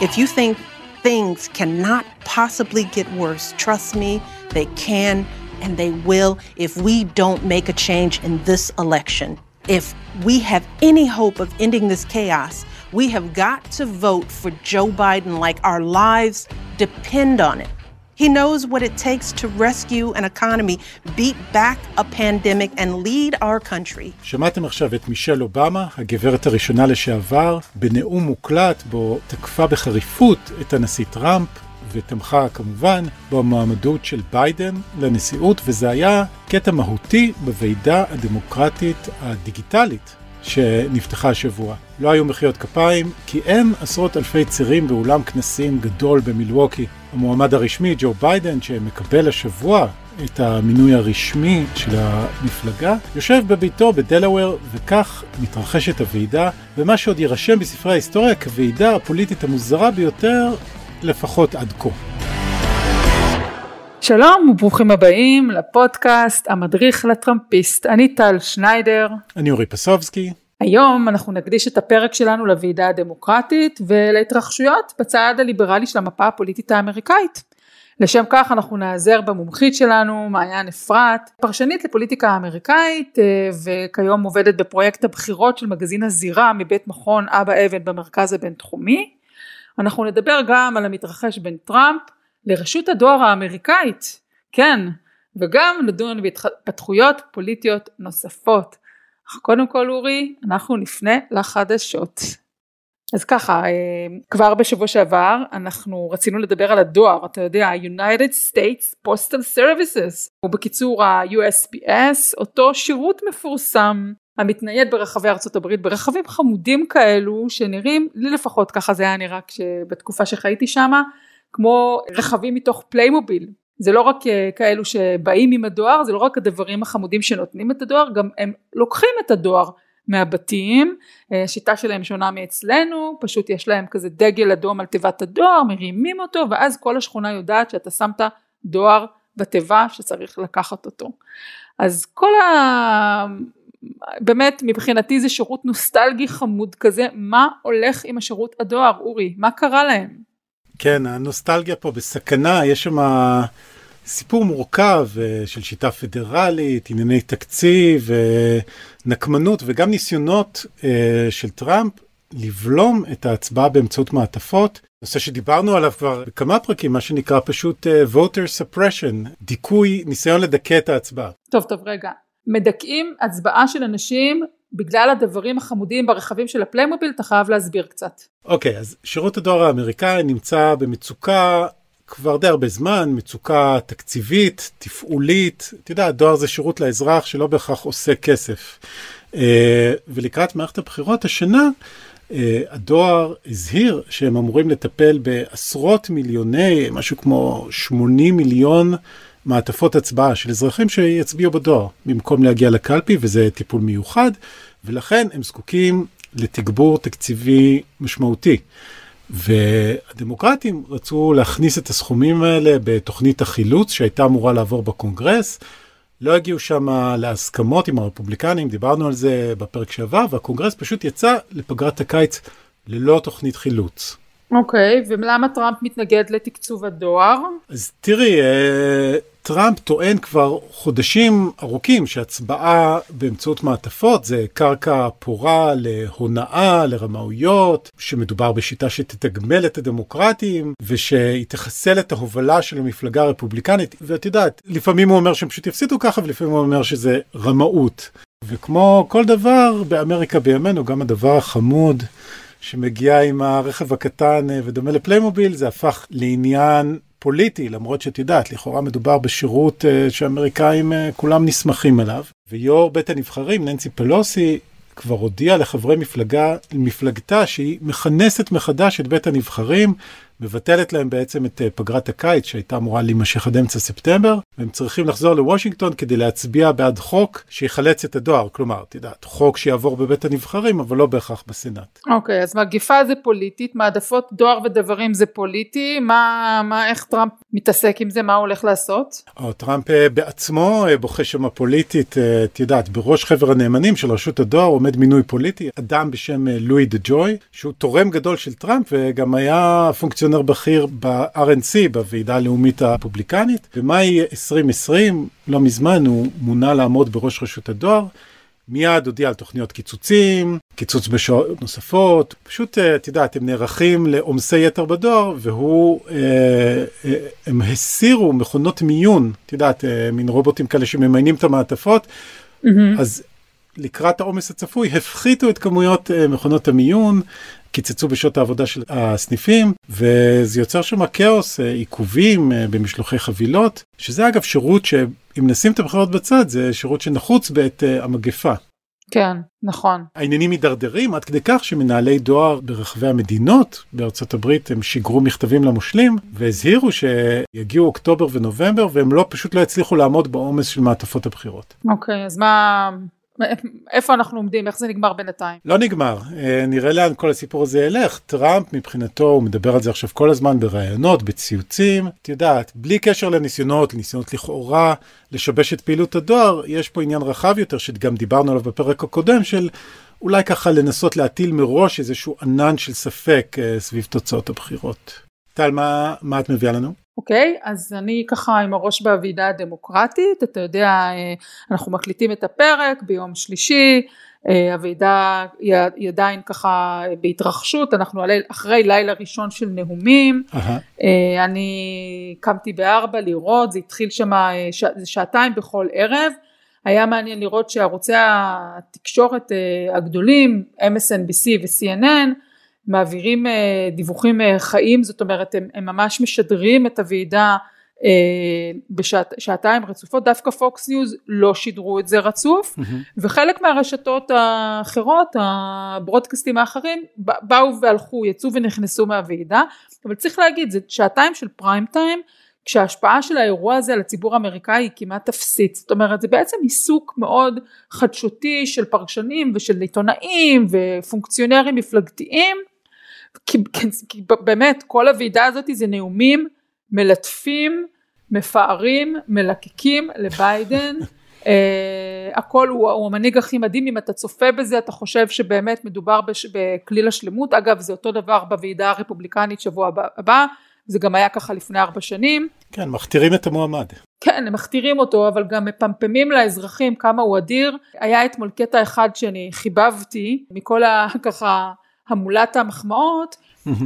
If you think things cannot possibly get worse, trust me, they can and they will if we don't make a change in this election. If we have any hope of ending this chaos, we have got to vote for Joe Biden like our lives depend on it. He knows what it takes to rescue an economy, beat back a pandemic, and lead our country. שמעתם עכשיו את מישל אובמה, הגברת הראשונה לשעבר, בנאום מוקלט בו תקפה בחריפות את הנשיא טראמפ, ותמכה כמובן במועמדות של ביידן לנשיאות, וזה היה קטע מהותי בוועידה הדמוקרטית הדיגיטלית שנפתחה השבוע. לא היו מחיאות כפיים, כי אין עשרות אלפי צירים באולם כנסים גדול במילווקי. המועמד הרשמי, ג'ו ביידן, שמקבל השבוע את המינוי הרשמי של המפלגה, יושב בביתו בדלאוור, וכך מתרחשת הוועידה, ומה שעוד יירשם בספרי ההיסטוריה כוועידה הפוליטית המוזרה ביותר, לפחות עד כה. שלום וברוכים הבאים לפודקאסט המדריך לטראמפיסט. אני טל שניידר. אני אורי פסובסקי. היום אנחנו נקדיש את הפרק שלנו לוועידה הדמוקרטית ולהתרחשויות בצד הליברלי של המפה הפוליטית האמריקאית. לשם כך אנחנו נעזר במומחית שלנו, מעיין אפרת, פרשנית לפוליטיקה האמריקאית אה, וכיום עובדת בפרויקט הבחירות של מגזין הזירה מבית מכון אבא אבן במרכז הבינתחומי. אנחנו נדבר גם על המתרחש בין טראמפ לרשות הדואר האמריקאית, כן, וגם נדון בהתפתחויות פוליטיות נוספות. קודם כל אורי, אנחנו נפנה לחדשות. אז ככה, אה, כבר בשבוע שעבר אנחנו רצינו לדבר על הדואר, אתה יודע, United States Postal Services, או בקיצור ה-USPS, אותו שירות מפורסם המתנייד ברחבי ארצות הברית ברכבים חמודים כאלו שנראים, לי לפחות ככה זה היה נראה בתקופה שחייתי שמה, כמו רכבים מתוך פליימוביל. זה לא רק אה, כאלו שבאים עם הדואר, זה לא רק הדברים החמודים שנותנים את הדואר, גם הם לוקחים את הדואר מהבתים, אה, השיטה שלהם שונה מאצלנו, פשוט יש להם כזה דגל אדום על תיבת הדואר, מרימים אותו, ואז כל השכונה יודעת שאתה שמת דואר בתיבה שצריך לקחת אותו. אז כל ה... באמת מבחינתי זה שירות נוסטלגי חמוד כזה, מה הולך עם השירות הדואר, אורי? מה קרה להם? כן, הנוסטלגיה פה בסכנה, יש שם סיפור מורכב אה, של שיטה פדרלית, ענייני תקציב, אה, נקמנות וגם ניסיונות אה, של טראמפ לבלום את ההצבעה באמצעות מעטפות. נושא שדיברנו עליו כבר בכמה פרקים, מה שנקרא פשוט voter suppression, דיכוי, ניסיון לדכא את ההצבעה. טוב, טוב, רגע. מדכאים הצבעה של אנשים בגלל הדברים החמודים ברכבים של הפליימוביל, אתה חייב להסביר קצת. אוקיי, okay, אז שירות הדואר האמריקאי נמצא במצוקה כבר די הרבה זמן, מצוקה תקציבית, תפעולית. אתה יודע, הדואר זה שירות לאזרח שלא בהכרח עושה כסף. אה, ולקראת מערכת הבחירות השנה, אה, הדואר הזהיר שהם אמורים לטפל בעשרות מיליוני, משהו כמו 80 מיליון מעטפות הצבעה של אזרחים שיצביעו בדואר, במקום להגיע לקלפי, וזה טיפול מיוחד, ולכן הם זקוקים לתגבור תקציבי משמעותי. והדמוקרטים רצו להכניס את הסכומים האלה בתוכנית החילוץ שהייתה אמורה לעבור בקונגרס. לא הגיעו שם להסכמות עם הרפובליקנים, דיברנו על זה בפרק שעבר, והקונגרס פשוט יצא לפגרת הקיץ ללא תוכנית חילוץ. אוקיי, okay, ולמה טראמפ מתנגד לתקצוב הדואר? אז תראי, אה, טראמפ טוען כבר חודשים ארוכים שהצבעה באמצעות מעטפות זה קרקע פורה להונאה, לרמאויות, שמדובר בשיטה שתתגמל את הדמוקרטים ושהיא תחסל את ההובלה של המפלגה הרפובליקנית. ואת יודעת, לפעמים הוא אומר שהם פשוט יפסידו ככה ולפעמים הוא אומר שזה רמאות. וכמו כל דבר באמריקה בימינו, גם הדבר החמוד שמגיע עם הרכב הקטן אה, ודומה לפליימוביל, זה הפך לעניין פוליטי, למרות שאת יודעת, לכאורה מדובר בשירות uh, שהאמריקאים uh, כולם נסמכים עליו. ויו"ר בית הנבחרים, ננסי פלוסי, כבר הודיעה לחברי מפלגה, מפלגתה שהיא מכנסת מחדש את בית הנבחרים מבטלת להם בעצם את אה, פגרת הקיץ שהייתה אמורה להימשך עד אמצע ספטמבר, והם צריכים לחזור לוושינגטון כדי להצביע בעד חוק שיחלץ את הדואר, כלומר, את יודעת, חוק שיעבור בבית הנבחרים, אבל לא בהכרח בסנאט. אוקיי, okay, אז מגיפה זה פוליטית, מעטפות דואר ודברים זה פוליטי, מה, מה, איך טראמפ מתעסק עם זה, מה הוא הולך לעשות? או, טראמפ אה, בעצמו בוחש שם פוליטית, את יודעת, בראש חבר הנאמנים של רשות הדואר עומד מינוי פוליטי, אדם בשם לואי דה ג'וי, שהוא תורם גדול של טראמפ וגם היה פונקציונר בכיר ב-RNC, בוועידה הלאומית הרפובליקנית. במאי 2020, לא מזמן, הוא מונה לעמוד בראש רשות הדואר. מיד הודיע על תוכניות קיצוצים, קיצוץ בשעות נוספות, פשוט, אה, את יודעת, הם נערכים לעומסי יתר בדואר, והוא, אה, אה, הם הסירו מכונות מיון, את יודעת, מין רובוטים כאלה שממיינים את המעטפות, mm-hmm. אז לקראת העומס הצפוי הפחיתו את כמויות מכונות המיון, קיצצו בשעות העבודה של הסניפים, וזה יוצר שם כאוס, אה, עיכובים אה, במשלוחי חבילות, שזה אגב שירות שאם נשים את הבחירות בצד, זה שירות שנחוץ בעת אה, המגפה. כן, נכון. העניינים מידרדרים עד כדי כך שמנהלי דואר ברחבי המדינות בארצות הברית הם שיגרו מכתבים למושלים והזהירו שיגיעו אוקטובר ונובמבר והם לא פשוט לא יצליחו לעמוד בעומס של מעטפות הבחירות. אוקיי, אז מה איפה אנחנו עומדים, איך זה נגמר בינתיים? לא נגמר, אה, נראה לאן כל הסיפור הזה ילך. טראמפ מבחינתו, הוא מדבר על זה עכשיו כל הזמן בראיונות, בציוצים. את יודעת, בלי קשר לניסיונות, לניסיונות לכאורה לשבש את פעילות הדואר, יש פה עניין רחב יותר, שגם דיברנו עליו בפרק הקודם, של אולי ככה לנסות להטיל מראש איזשהו ענן של ספק אה, סביב תוצאות הבחירות. טל, מה, מה את מביאה לנו? אוקיי? okay, אז אני ככה עם הראש בוועידה הדמוקרטית, אתה יודע, אה, אנחנו מקליטים את הפרק ביום שלישי, אה, הוועידה היא עדיין ככה בהתרחשות, אנחנו אחרי לילה ראשון של נאומים, uh-huh. אני קמתי בארבע לראות, זה התחיל שם, זה שעתיים בכל ערב, היה מעניין לראות שערוצי התקשורת הגדולים, MSNBC ו-CNN, מעבירים אה, דיווחים אה, חיים, זאת אומרת הם, הם ממש משדרים את הוועידה אה, בשעתיים רצופות, דווקא פוקס ניוז לא שידרו את זה רצוף, mm-hmm. וחלק מהרשתות האחרות, הברודקאסטים האחרים, באו והלכו, יצאו ונכנסו מהוועידה, אבל צריך להגיד, זה שעתיים של פריים טיים, כשההשפעה של האירוע הזה על הציבור האמריקאי היא כמעט אפסית, זאת אומרת זה בעצם עיסוק מאוד חדשותי של פרשנים ושל עיתונאים ופונקציונרים מפלגתיים כי, כי באמת כל הוועידה הזאת זה נאומים מלטפים, מפארים, מלקקים לביידן. uh, הכל הוא, הוא המנהיג הכי מדהים אם אתה צופה בזה אתה חושב שבאמת מדובר בש, בכליל השלמות אגב זה אותו דבר בוועידה הרפובליקנית שבוע הבא זה גם היה ככה לפני ארבע שנים. כן מכתירים את המועמד. כן הם מכתירים אותו אבל גם מפמפמים לאזרחים כמה הוא אדיר היה אתמול קטע אחד שאני חיבבתי מכל הככה המולת המחמאות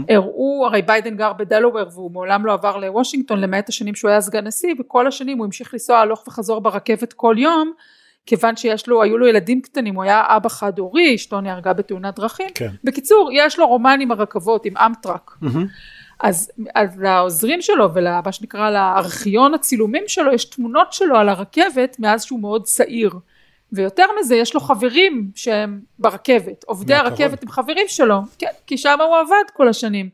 הראו הרי ביידן גר בדלוור והוא מעולם לא עבר לוושינגטון למעט השנים שהוא היה סגן נשיא וכל השנים הוא המשיך לנסוע הלוך וחזור ברכבת כל יום כיוון שיש לו היו לו ילדים קטנים הוא היה אבא חד הורי אשתו נהרגה בתאונת דרכים. כן. בקיצור יש לו רומן עם הרכבות עם אמטראק אז, אז לעוזרים שלו ולמה שנקרא לארכיון הצילומים שלו יש תמונות שלו על הרכבת מאז שהוא מאוד צעיר ויותר מזה יש לו חברים שהם ברכבת, עובדי הרכבת הם חברים שלו, כן, כי שם הוא עבד כל השנים.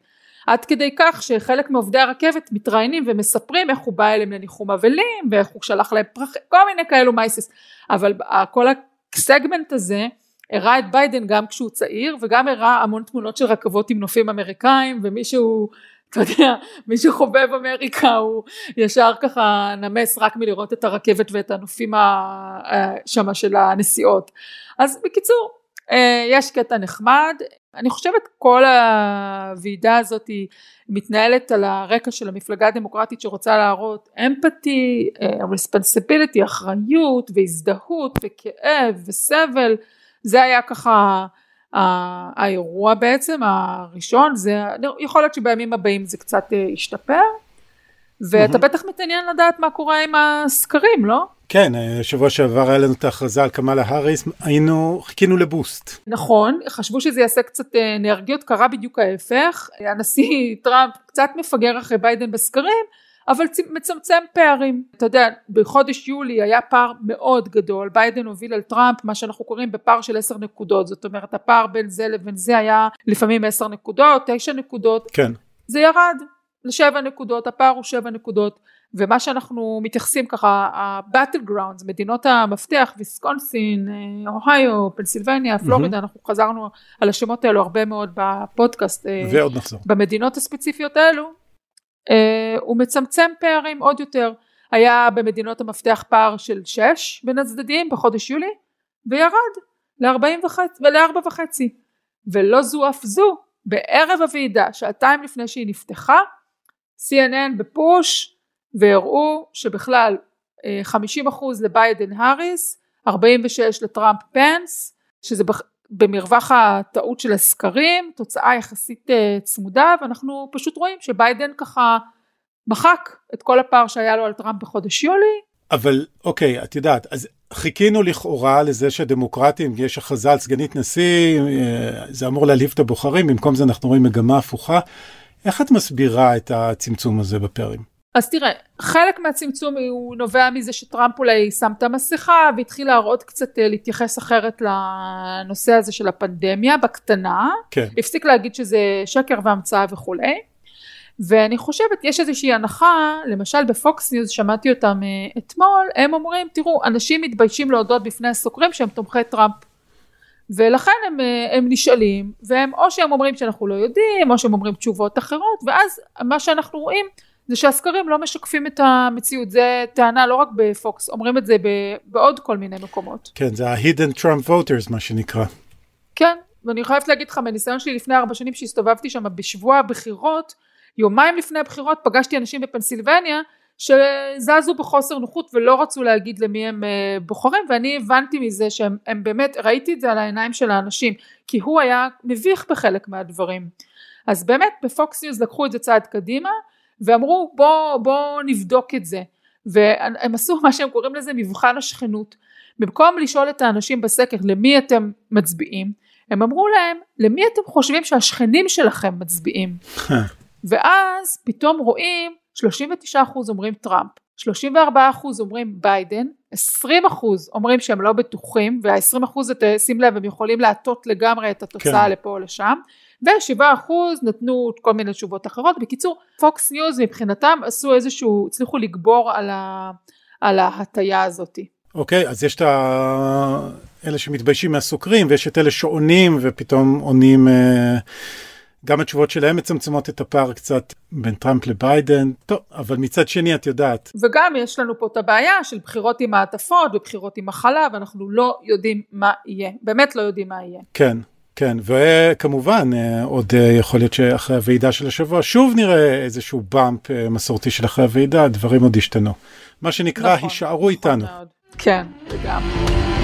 עד כדי כך שחלק מעובדי הרכבת מתראיינים ומספרים איך הוא בא אליהם לניחום אבלים ואיך הוא שלח להם פרחים, כל מיני כאלו מייסס. אבל כל הסגמנט הזה הראה את ביידן גם כשהוא צעיר וגם הראה המון תמונות של רכבות עם נופים אמריקאים ומישהו אתה יודע, מי שחובב אמריקה הוא ישר ככה נמס רק מלראות את הרכבת ואת הנופים שמה של הנסיעות. אז בקיצור, אה, יש קטע נחמד, אני חושבת כל הוועידה הזאת היא מתנהלת על הרקע של המפלגה הדמוקרטית שרוצה להראות אמפתי, רספנסיביליטי, אחריות והזדהות וכאב וסבל, זה היה ככה האירוע בעצם הראשון זה יכול להיות שבימים הבאים זה קצת אה, ישתפר ואתה בטח מתעניין לדעת מה קורה עם הסקרים לא? כן, אה, שבוע שעבר היה לנו את ההכרזה על קמאלה האריס, היינו, חיכינו ל boost. נכון, חשבו שזה יעשה קצת אה, אנרגיות, קרה בדיוק ההפך, הנשיא טראמפ קצת מפגר אחרי ביידן בסקרים, אבל מצמצם פערים. אתה יודע, בחודש יולי היה פער מאוד גדול, ביידן הוביל על טראמפ מה שאנחנו קוראים בפער של עשר נקודות, זאת אומרת הפער בין זה לבין זה היה לפעמים עשר נקודות, תשע נקודות. כן. זה ירד לשבע נקודות, הפער הוא שבע נקודות, ומה שאנחנו מתייחסים ככה, ה-battle grounds, מדינות המפתח, ויסקונסין, אה, אוהיו, פנסילבניה, פלורידה, mm-hmm. אנחנו חזרנו על השמות האלו הרבה מאוד בפודקאסט. אה, ועוד נחזור. במדינות הספציפיות האלו, הוא מצמצם פערים עוד יותר. היה במדינות המפתח פער של 6 בין הצדדים בחודש יולי, וירד ל-4 וחצי. ולא זו אף זו, בערב הוועידה, שעתיים לפני שהיא נפתחה, CNN בפוש, והראו שבכלל 50% לביידן האריס, 46 לטראמפ פנס, שזה במרווח הטעות של הסקרים, תוצאה יחסית אה, צמודה, ואנחנו פשוט רואים שביידן ככה מחק את כל הפער שהיה לו על טראמפ בחודש יולי. אבל אוקיי, את יודעת, אז חיכינו לכאורה לזה שהדמוקרטים, יש הכרזה על סגנית נשיא, אה, זה אמור להלהיב את הבוחרים, במקום זה אנחנו רואים מגמה הפוכה. איך את מסבירה את הצמצום הזה בפערים? אז תראה, חלק מהצמצום הוא נובע מזה שטראמפ אולי שם את המסכה והתחיל להראות קצת אה, להתייחס אחרת לנושא הזה של הפנדמיה בקטנה. כן. הפסיק להגיד שזה שקר והמצאה וכולי. ואני חושבת, יש איזושהי הנחה, למשל בפוקס ניוז, שמעתי אותם אה, אתמול, הם אומרים, תראו, אנשים מתביישים להודות בפני הסוקרים שהם תומכי טראמפ. ולכן הם, אה, הם נשאלים, והם או שהם אומרים שאנחנו לא יודעים, או שהם אומרים תשובות אחרות, ואז מה שאנחנו רואים זה שהסקרים לא משקפים את המציאות, זה טענה לא רק בפוקס, אומרים את זה בעוד כל מיני מקומות. כן, זה ה-hidden Trump voters מה שנקרא. כן, ואני חייבת להגיד לך, מניסיון שלי לפני ארבע שנים שהסתובבתי שם בשבוע הבחירות, יומיים לפני הבחירות פגשתי אנשים בפנסילבניה שזזו בחוסר נוחות ולא רצו להגיד למי הם אה, בוחרים ואני הבנתי מזה שהם באמת, ראיתי את זה על העיניים של האנשים, כי הוא היה מביך בחלק מהדברים. אז באמת בפוקס ניוז לקחו את זה צעד קדימה ואמרו בוא, בוא נבדוק את זה. והם עשו מה שהם קוראים לזה מבחן השכנות. במקום לשאול את האנשים בסקר למי אתם מצביעים? הם אמרו להם למי אתם חושבים שהשכנים שלכם מצביעים? ואז פתאום רואים 39% אומרים טראמפ 34% אומרים ביידן 20% אומרים שהם לא בטוחים וה-20% שים לב הם יכולים להטות לגמרי את התוצאה כן. לפה או לשם ו-7% נתנו כל מיני תשובות אחרות. בקיצור, פוקס ניוז מבחינתם עשו איזשהו, הצליחו לגבור על, ה, על ההטייה הזאת. אוקיי, okay, אז יש את ה... אלה שמתביישים מהסוקרים, ויש את אלה שעונים ופתאום עונים... אה... גם התשובות שלהם מצמצמות את הפער קצת בין טראמפ לביידן, טוב, אבל מצד שני את יודעת. וגם יש לנו פה את הבעיה של בחירות עם מעטפות ובחירות עם מחלה, ואנחנו לא יודעים מה יהיה, באמת לא יודעים מה יהיה. כן, כן, וכמובן, אה, עוד אה, יכול להיות שאחרי הוועידה של השבוע שוב נראה איזשהו באמפ אה, מסורתי של אחרי הוועידה, דברים עוד השתנו. מה שנקרא, נכון, הישארו נכון איתנו. מאוד. כן, לגמרי.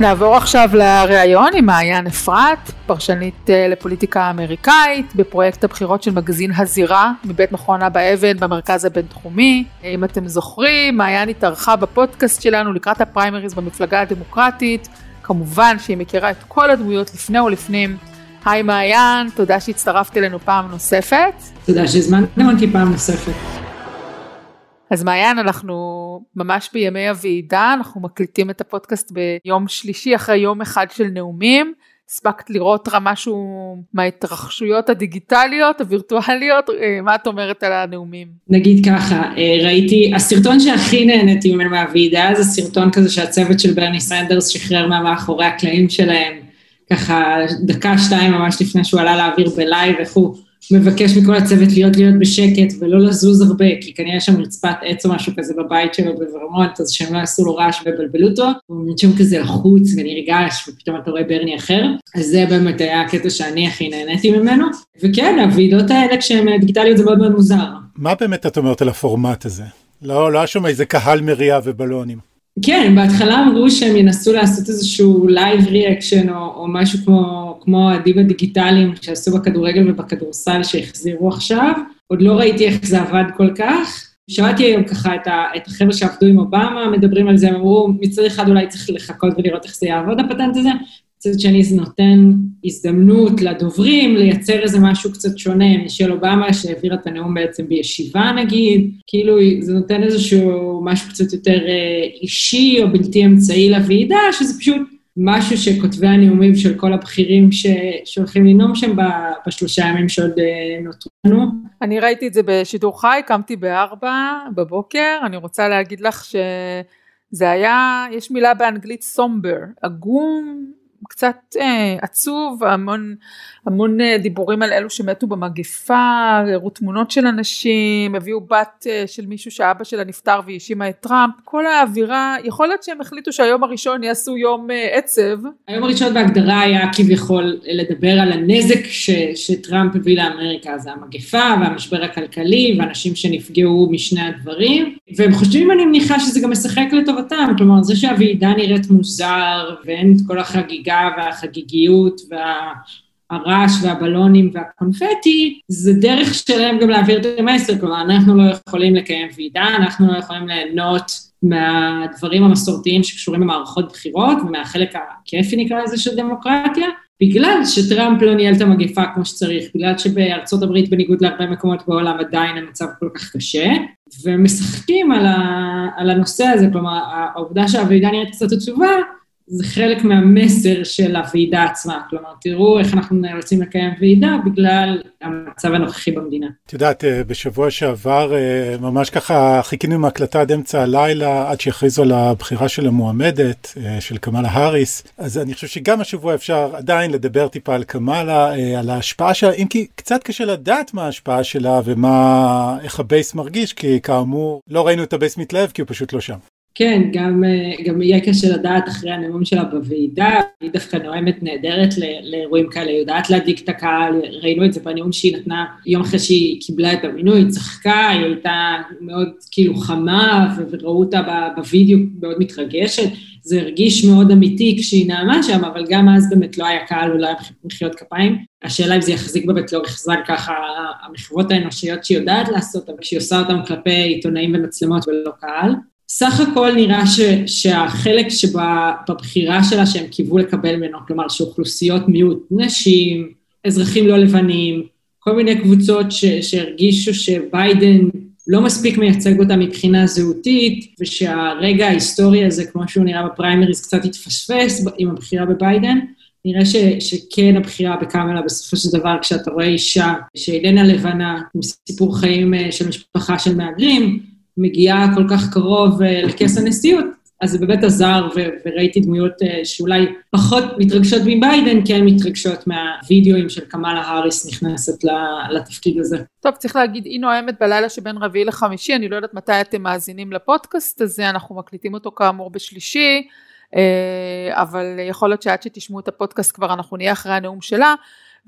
נעבור עכשיו לראיון עם מעיין אפרת, פרשנית לפוליטיקה אמריקאית, בפרויקט הבחירות של מגזין הזירה מבית מכון אבא אבן במרכז הבינתחומי. אם אתם זוכרים, מעיין התארחה בפודקאסט שלנו לקראת הפריימריז במפלגה הדמוקרטית. כמובן שהיא מכירה את כל הדמויות לפני ולפנים. היי מעיין, תודה שהצטרפת אלינו פעם נוספת. תודה שהזמנתם אותי פעם נוספת. אז מעיין, אנחנו ממש בימי הוועידה, אנחנו מקליטים את הפודקאסט ביום שלישי אחרי יום אחד של נאומים. הספקת לראות משהו מההתרחשויות הדיגיטליות, הווירטואליות, אה, מה את אומרת על הנאומים? נגיד ככה, אה, ראיתי, הסרטון שהכי נהניתי ממנו מהוועידה זה סרטון כזה שהצוות של ברני סנדרס שחרר מהמאחורי הקלעים שלהם, ככה דקה שתיים ממש לפני שהוא עלה לאוויר ב live, הוא מבקש מכל הצוות להיות להיות בשקט ולא לזוז הרבה, כי כנראה שם רצפת עץ או משהו כזה בבית שלו בוורמונט, אז שהם לא יעשו לו רעש ויבלבלו אותו, הוא שם כזה לחוץ ונרגש, ופתאום אתה רואה ברני אחר, אז זה באמת היה הקטע שאני הכי נהניתי ממנו, וכן, הוועידות האלה כשהן דיגיטליות זה מאוד מאוד מוזר. מה באמת את אומרת על הפורמט הזה? לא, לא היה שם איזה קהל מריע ובלונים. כן, בהתחלה אמרו שהם ינסו לעשות איזשהו live reaction או, או משהו כמו, כמו הדיב הדיגיטליים שעשו בכדורגל ובכדורסל שהחזירו עכשיו. עוד לא ראיתי איך זה עבד כל כך. שמעתי היום ככה את, את החבר'ה שעבדו עם אובמה, מדברים על זה, הם אמרו, מצד אחד אולי צריך לחכות ולראות איך זה יעבוד הפטנט הזה, מצד שני זה נותן הזדמנות לדוברים לייצר איזה משהו קצת שונה משל אובמה שהעביר את הנאום בעצם בישיבה נגיד, כאילו זה נותן איזשהו משהו קצת יותר אה, אישי או בלתי אמצעי לוועידה, שזה פשוט משהו שכותבי הנאומים של כל הבכירים שהולכים לנאום שם בשלושה ימים שעוד נותרו לנו. אני ראיתי את זה בשידור חי, קמתי בארבע בבוקר, אני רוצה להגיד לך שזה היה, יש מילה באנגלית סומבר, עגום, קצת אה, עצוב, המון, המון אה, דיבורים על אלו שמתו במגפה, הראו תמונות של אנשים, הביאו בת אה, של מישהו שאבא שלה נפטר והיא האשימה את טראמפ, כל האווירה, יכול להיות שהם החליטו שהיום הראשון יעשו יום אה, עצב. היום הראשון בהגדרה היה כביכול לדבר על הנזק ש, שטראמפ הביא לאמריקה, זה המגפה והמשבר הכלכלי ואנשים שנפגעו משני הדברים, והם חושבים, אני מניחה, שזה גם משחק לטובתם, כלומר זה שהוועידה נראית מוזר ואין את כל החגיגה והחגיגיות והרעש והבלונים והקונפטי, זה דרך שלהם גם להעביר את המסר, כלומר אנחנו לא יכולים לקיים ועידה, אנחנו לא יכולים ליהנות מהדברים המסורתיים שקשורים במערכות בחירות ומהחלק הכיפי נקרא לזה של דמוקרטיה, בגלל שטראמפ לא ניהל את המגפה כמו שצריך, בגלל שבארצות הברית בניגוד להרבה מקומות בעולם עדיין המצב כל כך קשה, ומשחקים על, ה, על הנושא הזה, כלומר העובדה שהוועידה נראית קצת עצובה, זה חלק מהמסר של הוועידה עצמה. כלומר, תראו איך אנחנו נאלצים לקיים ועידה בגלל המצב הנוכחי במדינה. את יודעת, אה, בשבוע שעבר אה, ממש ככה חיכינו עם ההקלטה עד אמצע הלילה, עד שהכריזו על הבחירה של המועמדת, אה, של קמאלה האריס. אז אני חושב שגם השבוע אפשר עדיין לדבר טיפה על קמאלה, על ההשפעה שלה, אם כי קצת קשה לדעת מה ההשפעה שלה ומה, איך ה base מרגיש, כי כאמור, לא ראינו את ה base מתלהב כי הוא פשוט לא שם. כן, גם, אה, גם יהיה קשה לדעת אחרי הנאום שלה בוועידה, היא דווקא נואמת נהדרת לאירועים כאלה, היא יודעת להדליק את הקהל, ראינו את זה בנאום שהיא נתנה יום אחרי שהיא קיבלה את המינוי, היא צחקה, היא הייתה מאוד כאילו חמה, וראו אותה בווידאו מאוד מתרגשת, זה הרגיש מאוד אמיתי כשהיא נאמה שם, אבל גם אז באמת לא היה קהל ולא היה מחיאות כפיים. השאלה אם זה יחזיק בבית לא יחזק ככה המחוות האנושיות שהיא יודעת לעשות, אבל כשהיא עושה אותם כלפי עיתונאים ומצלמות ולא קהל. סך הכל נראה ש, שהחלק שבבחירה שלה שהם קיוו לקבל ממנו, כלומר שאוכלוסיות מיעוט, נשים, אזרחים לא לבנים, כל מיני קבוצות ש, שהרגישו שביידן לא מספיק מייצג אותה מבחינה זהותית, ושהרגע ההיסטורי הזה, כמו שהוא נראה בפריימריז, קצת התפספס עם הבחירה בביידן. נראה ש, שכן הבחירה בקמלה בסופו של דבר, כשאתה רואה אישה שאיננה לבנה, עם סיפור חיים אה, של משפחה של מהגרים, מגיעה כל כך קרוב אה, לכס הנשיאות, אז זה באמת עזר, ו- וראיתי דמויות uh, שאולי פחות מתרגשות מביידן, כן מתרגשות מהווידאוים של קמאלה האריס נכנסת לתפקיד הזה. טוב, צריך להגיד, היא נואמת בלילה שבין רביעי לחמישי, אני לא יודעת מתי אתם מאזינים לפודקאסט הזה, אנחנו מקליטים אותו כאמור בשלישי, אה, אבל יכול להיות שעד שתשמעו את הפודקאסט כבר אנחנו נהיה אחרי הנאום שלה,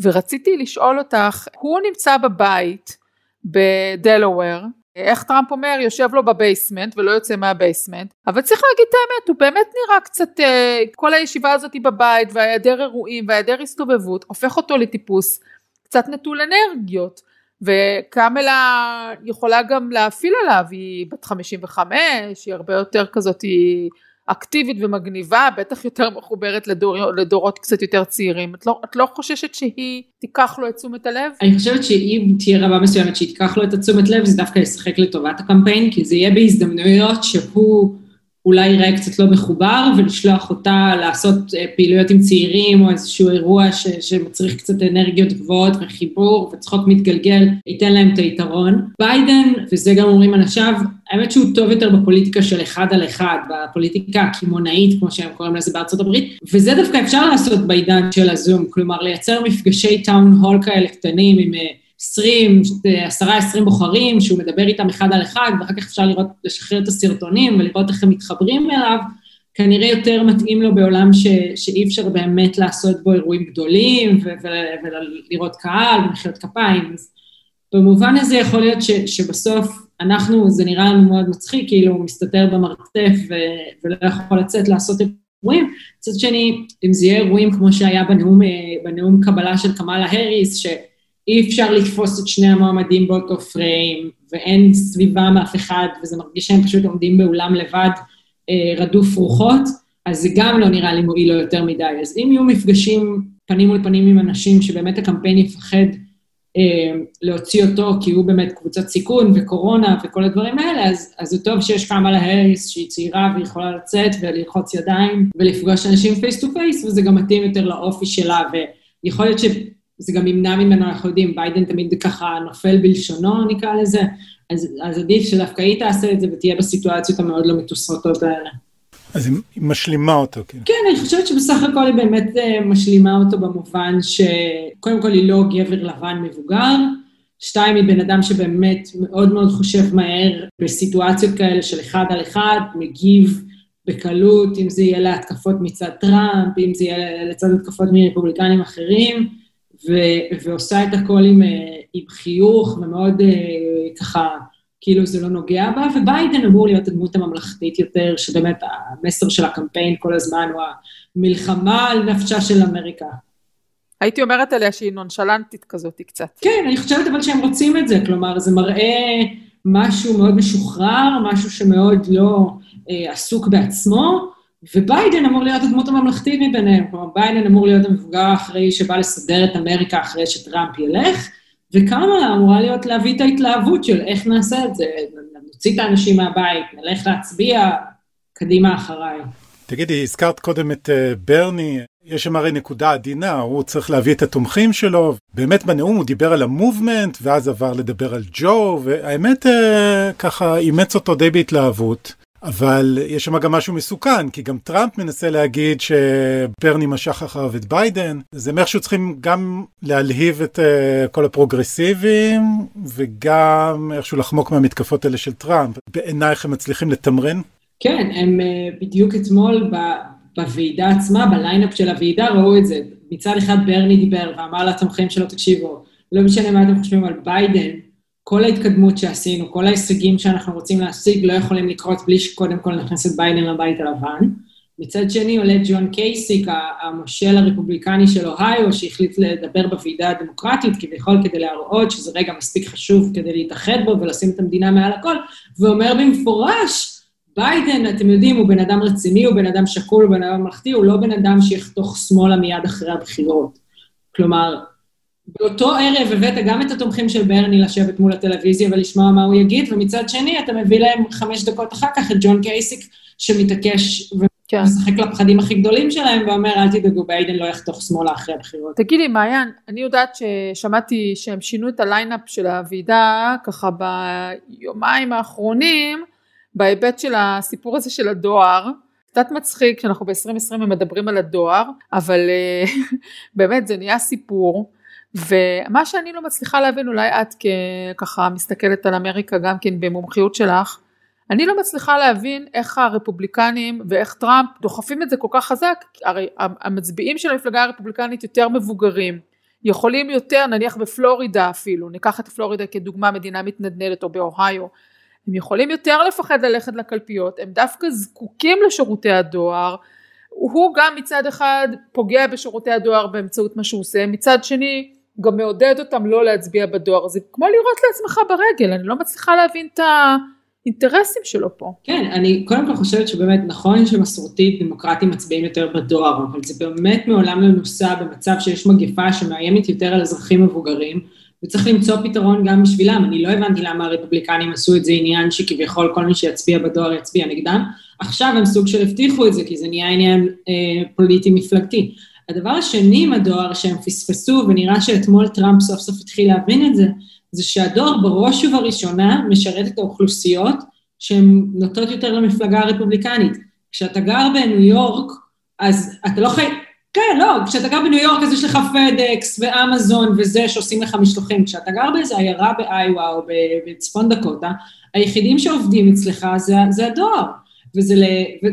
ורציתי לשאול אותך, הוא נמצא בבית בדלוור, איך טראמפ אומר יושב לו ב basement ולא יוצא מה basement. אבל צריך להגיד את האמת הוא באמת נראה קצת אה, כל הישיבה הזאת בבית והיעדר אירועים והיעדר הסתובבות הופך אותו לטיפוס קצת נטול אנרגיות. וקמלה יכולה גם להפעיל עליו היא בת 55 היא הרבה יותר כזאת היא אקטיבית ומגניבה, בטח יותר מחוברת לדור, לדורות קצת יותר צעירים. את לא, את לא חוששת שהיא תיקח לו את תשומת הלב? אני חושבת שאם תהיה רבה מסוימת שהיא תיקח לו את התשומת לב, זה דווקא ישחק לטובת הקמפיין, כי זה יהיה בהזדמנויות שהוא אולי ייראה קצת לא מחובר, ולשלוח אותה לעשות אה, פעילויות עם צעירים, או איזשהו אירוע ש, שמצריך קצת אנרגיות גבוהות וחיבור וצחוק מתגלגל, ייתן להם את היתרון. ביידן, וזה גם אומרים אנשיו, האמת שהוא טוב יותר בפוליטיקה של אחד על אחד, בפוליטיקה הקמעונאית, כמו שהם קוראים לזה בארצות הברית, וזה דווקא אפשר לעשות בעידן של הזום, כלומר לייצר מפגשי טאון הול כאלה קטנים עם... אה, 20, 10-20 בוחרים, שהוא מדבר איתם אחד על אחד, ואחר כך אפשר לראות, לשחרר את הסרטונים ולראות איך הם מתחברים אליו, כנראה יותר מתאים לו בעולם ש, שאי אפשר באמת לעשות בו אירועים גדולים ולראות קהל ומחיאות כפיים. אז במובן הזה יכול להיות ש, שבסוף אנחנו, זה נראה לנו מאוד מצחיק, כאילו הוא מסתתר במרתף ו, ולא יכול לצאת לעשות אירועים. מצד שני, אם זה יהיה אירועים כמו שהיה בנאום, בנאום קבלה של קמאלה האריס. אי אפשר לתפוס את שני המועמדים באותו פריים, ואין סביבם אף אחד, וזה מרגיש שהם פשוט עומדים באולם לבד אה, רדוף רוחות, אז זה גם לא נראה לי מועיל לו יותר מדי. אז אם יהיו מפגשים פנים מול פנים עם אנשים שבאמת הקמפיין יפחד אה, להוציא אותו, כי הוא באמת קבוצת סיכון וקורונה וכל הדברים האלה, אז, אז זה טוב שיש קמאלה האריס שהיא צעירה ויכולה לצאת וללחוץ ידיים ולפגוש אנשים face to face, וזה גם מתאים יותר לאופי שלה, ויכול להיות שזה גם ימנע ממנו, אנחנו יודעים, ביידן תמיד ככה נופל בלשונו, נקרא לזה, אז, אז עדיף שדווקא היא תעשה את זה ותהיה בסיטואציות המאוד לא מתוסרטות האלה. אז היא משלימה אותו, כאילו. כן, אני חושבת שבסך הכל היא באמת אה, משלימה אותו במובן שקודם כל היא לא גבר לבן מבוגר, שתיים, היא בן אדם שבאמת מאוד מאוד חושב מהר בסיטואציות כאלה של אחד על אחד, מגיב בקלות, אם זה יהיה להתקפות מצד טראמפ, אם זה יהיה לצד התקפות מרפובליקנים אחרים, ו- ועושה את הכל עם, אה, עם חיוך ומאוד אה, ככה כאילו זה לא נוגע בה, וביידן אמור להיות הדמות הממלכתית יותר, שבאמת המסר של הקמפיין כל הזמן הוא המלחמה על נפשה של אמריקה. הייתי אומרת עליה שהיא נונשלנטית כזאת קצת. כן, אני חושבת אבל שהם רוצים את זה, כלומר, זה מראה משהו מאוד משוחרר, משהו שמאוד לא אה, עסוק בעצמו, וביידן אמור להיות הדמות הממלכתית מביניהם, כלומר, ביידן אמור להיות המבוגר האחראי שבא לסדר את אמריקה אחרי שטראמפ ילך, וכמה אמורה להיות להביא את ההתלהבות של איך נעשה את זה, נוציא את האנשים מהבית, נלך להצביע, קדימה אחריי. תגידי, הזכרת קודם את אה, ברני, יש שם הרי נקודה עדינה, הוא צריך להביא את התומכים שלו. באמת בנאום הוא דיבר על ה movement, ואז עבר לדבר על ג'ו, והאמת אה, ככה אימץ אותו די בהתלהבות. אבל יש שם גם משהו מסוכן, כי גם טראמפ מנסה להגיד שברני משך אחריו את ביידן. זה אומר שהם צריכים גם להלהיב את אה, כל הפרוגרסיבים, וגם איכשהו לחמוק מהמתקפות האלה של טראמפ. בעינייך הם מצליחים לתמרן? כן, הם אה, בדיוק אתמול ב... בוועידה עצמה, ב lineup של הוועידה, ראו את זה. מצד אחד ברני דיבר ואמר לתומכים שלו, תקשיבו, לא משנה מה אתם חושבים על ביידן, כל ההתקדמות שעשינו, כל ההישגים שאנחנו רוצים להשיג לא יכולים לקרות בלי שקודם כל נכניס את ביידן לבית הלבן. מצד שני עולה ג'ון קייסיק, המושל הרפובליקני של אוהיו, שהחליט לדבר בוועידה הדמוקרטית, כביכול כדי להראות שזה רגע מספיק חשוב כדי להתאחד בו ולשים את המדינה מעל הכל, ואומר במפורש, ביידן, אתם יודעים, הוא בן אדם רציני, הוא בן אדם שקול, הוא בן אדם ממלכתי, הוא לא בן אדם שיחתוך שמאלה מיד אחרי הבחירות. כלומר, באותו ערב הבאת גם את התומכים של ברני לשבת מול הטלוויזיה ולשמוע מה הוא יגיד, ומצד שני אתה מביא להם חמש דקות אחר כך את ג'ון קייסיק שמתעקש כן. ומשחק כן. לפחדים הכי גדולים שלהם ואומר אל תדאגו ביידן לא יחתוך שמאלה אחרי הבחירות. תגידי מעיין, אני יודעת ששמעתי שהם שינו את ה lineup של הוועידה ככה ביומיים האחרונים בהיבט של הסיפור הזה של הדואר. קצת מצחיק שאנחנו ב-2020 מדברים על הדואר, אבל אה, באמת זה נהיה סיפור. ומה שאני לא מצליחה להבין, אולי את ככה מסתכלת על אמריקה גם כן במומחיות שלך, אני לא מצליחה להבין איך הרפובליקנים ואיך טראמפ דוחפים את זה כל כך חזק, הרי המצביעים של המפלגה הרפובליקנית יותר מבוגרים, יכולים יותר נניח בפלורידה אפילו, ניקח את פלורידה כדוגמה מדינה מתנדנדת או באוהיו, הם יכולים יותר לפחד ללכת לקלפיות, הם דווקא זקוקים לשירותי הדואר, הוא גם מצד אחד פוגע בשירותי הדואר באמצעות מה שהוא עושה, מצד שני גם מעודד אותם לא להצביע בדואר, זה כמו לירות לעצמך ברגל, אני לא מצליחה להבין את האינטרסים שלו פה. כן, אני קודם כל חושבת שבאמת נכון שמסורתית דמוקרטים מצביעים יותר בדואר, אבל זה באמת מעולם לא נוסע במצב שיש מגפה שמאיימת יותר על אזרחים מבוגרים, וצריך למצוא פתרון גם בשבילם. אני לא הבנתי למה הרפובליקנים עשו את זה עניין שכביכול כל מי שיצביע בדואר יצביע נגדם. עכשיו הם סוג של הבטיחו את זה, כי זה נהיה עניין אה, פוליטי מפלגתי. הדבר השני עם הדואר שהם פספסו, ונראה שאתמול טראמפ סוף סוף התחיל להבין את זה, זה שהדואר בראש ובראשונה משרת את האוכלוסיות שהן נוטות יותר למפלגה הרפובליקנית. כשאתה גר בניו יורק, אז אתה לא חי... כן, לא, כשאתה גר בניו יורק אז יש לך פדקס ואמזון וזה שעושים לך משלוחים. כשאתה גר באיזה עיירה באיווה או בצפון דקוטה, היחידים שעובדים אצלך זה, זה הדואר. וזה ל...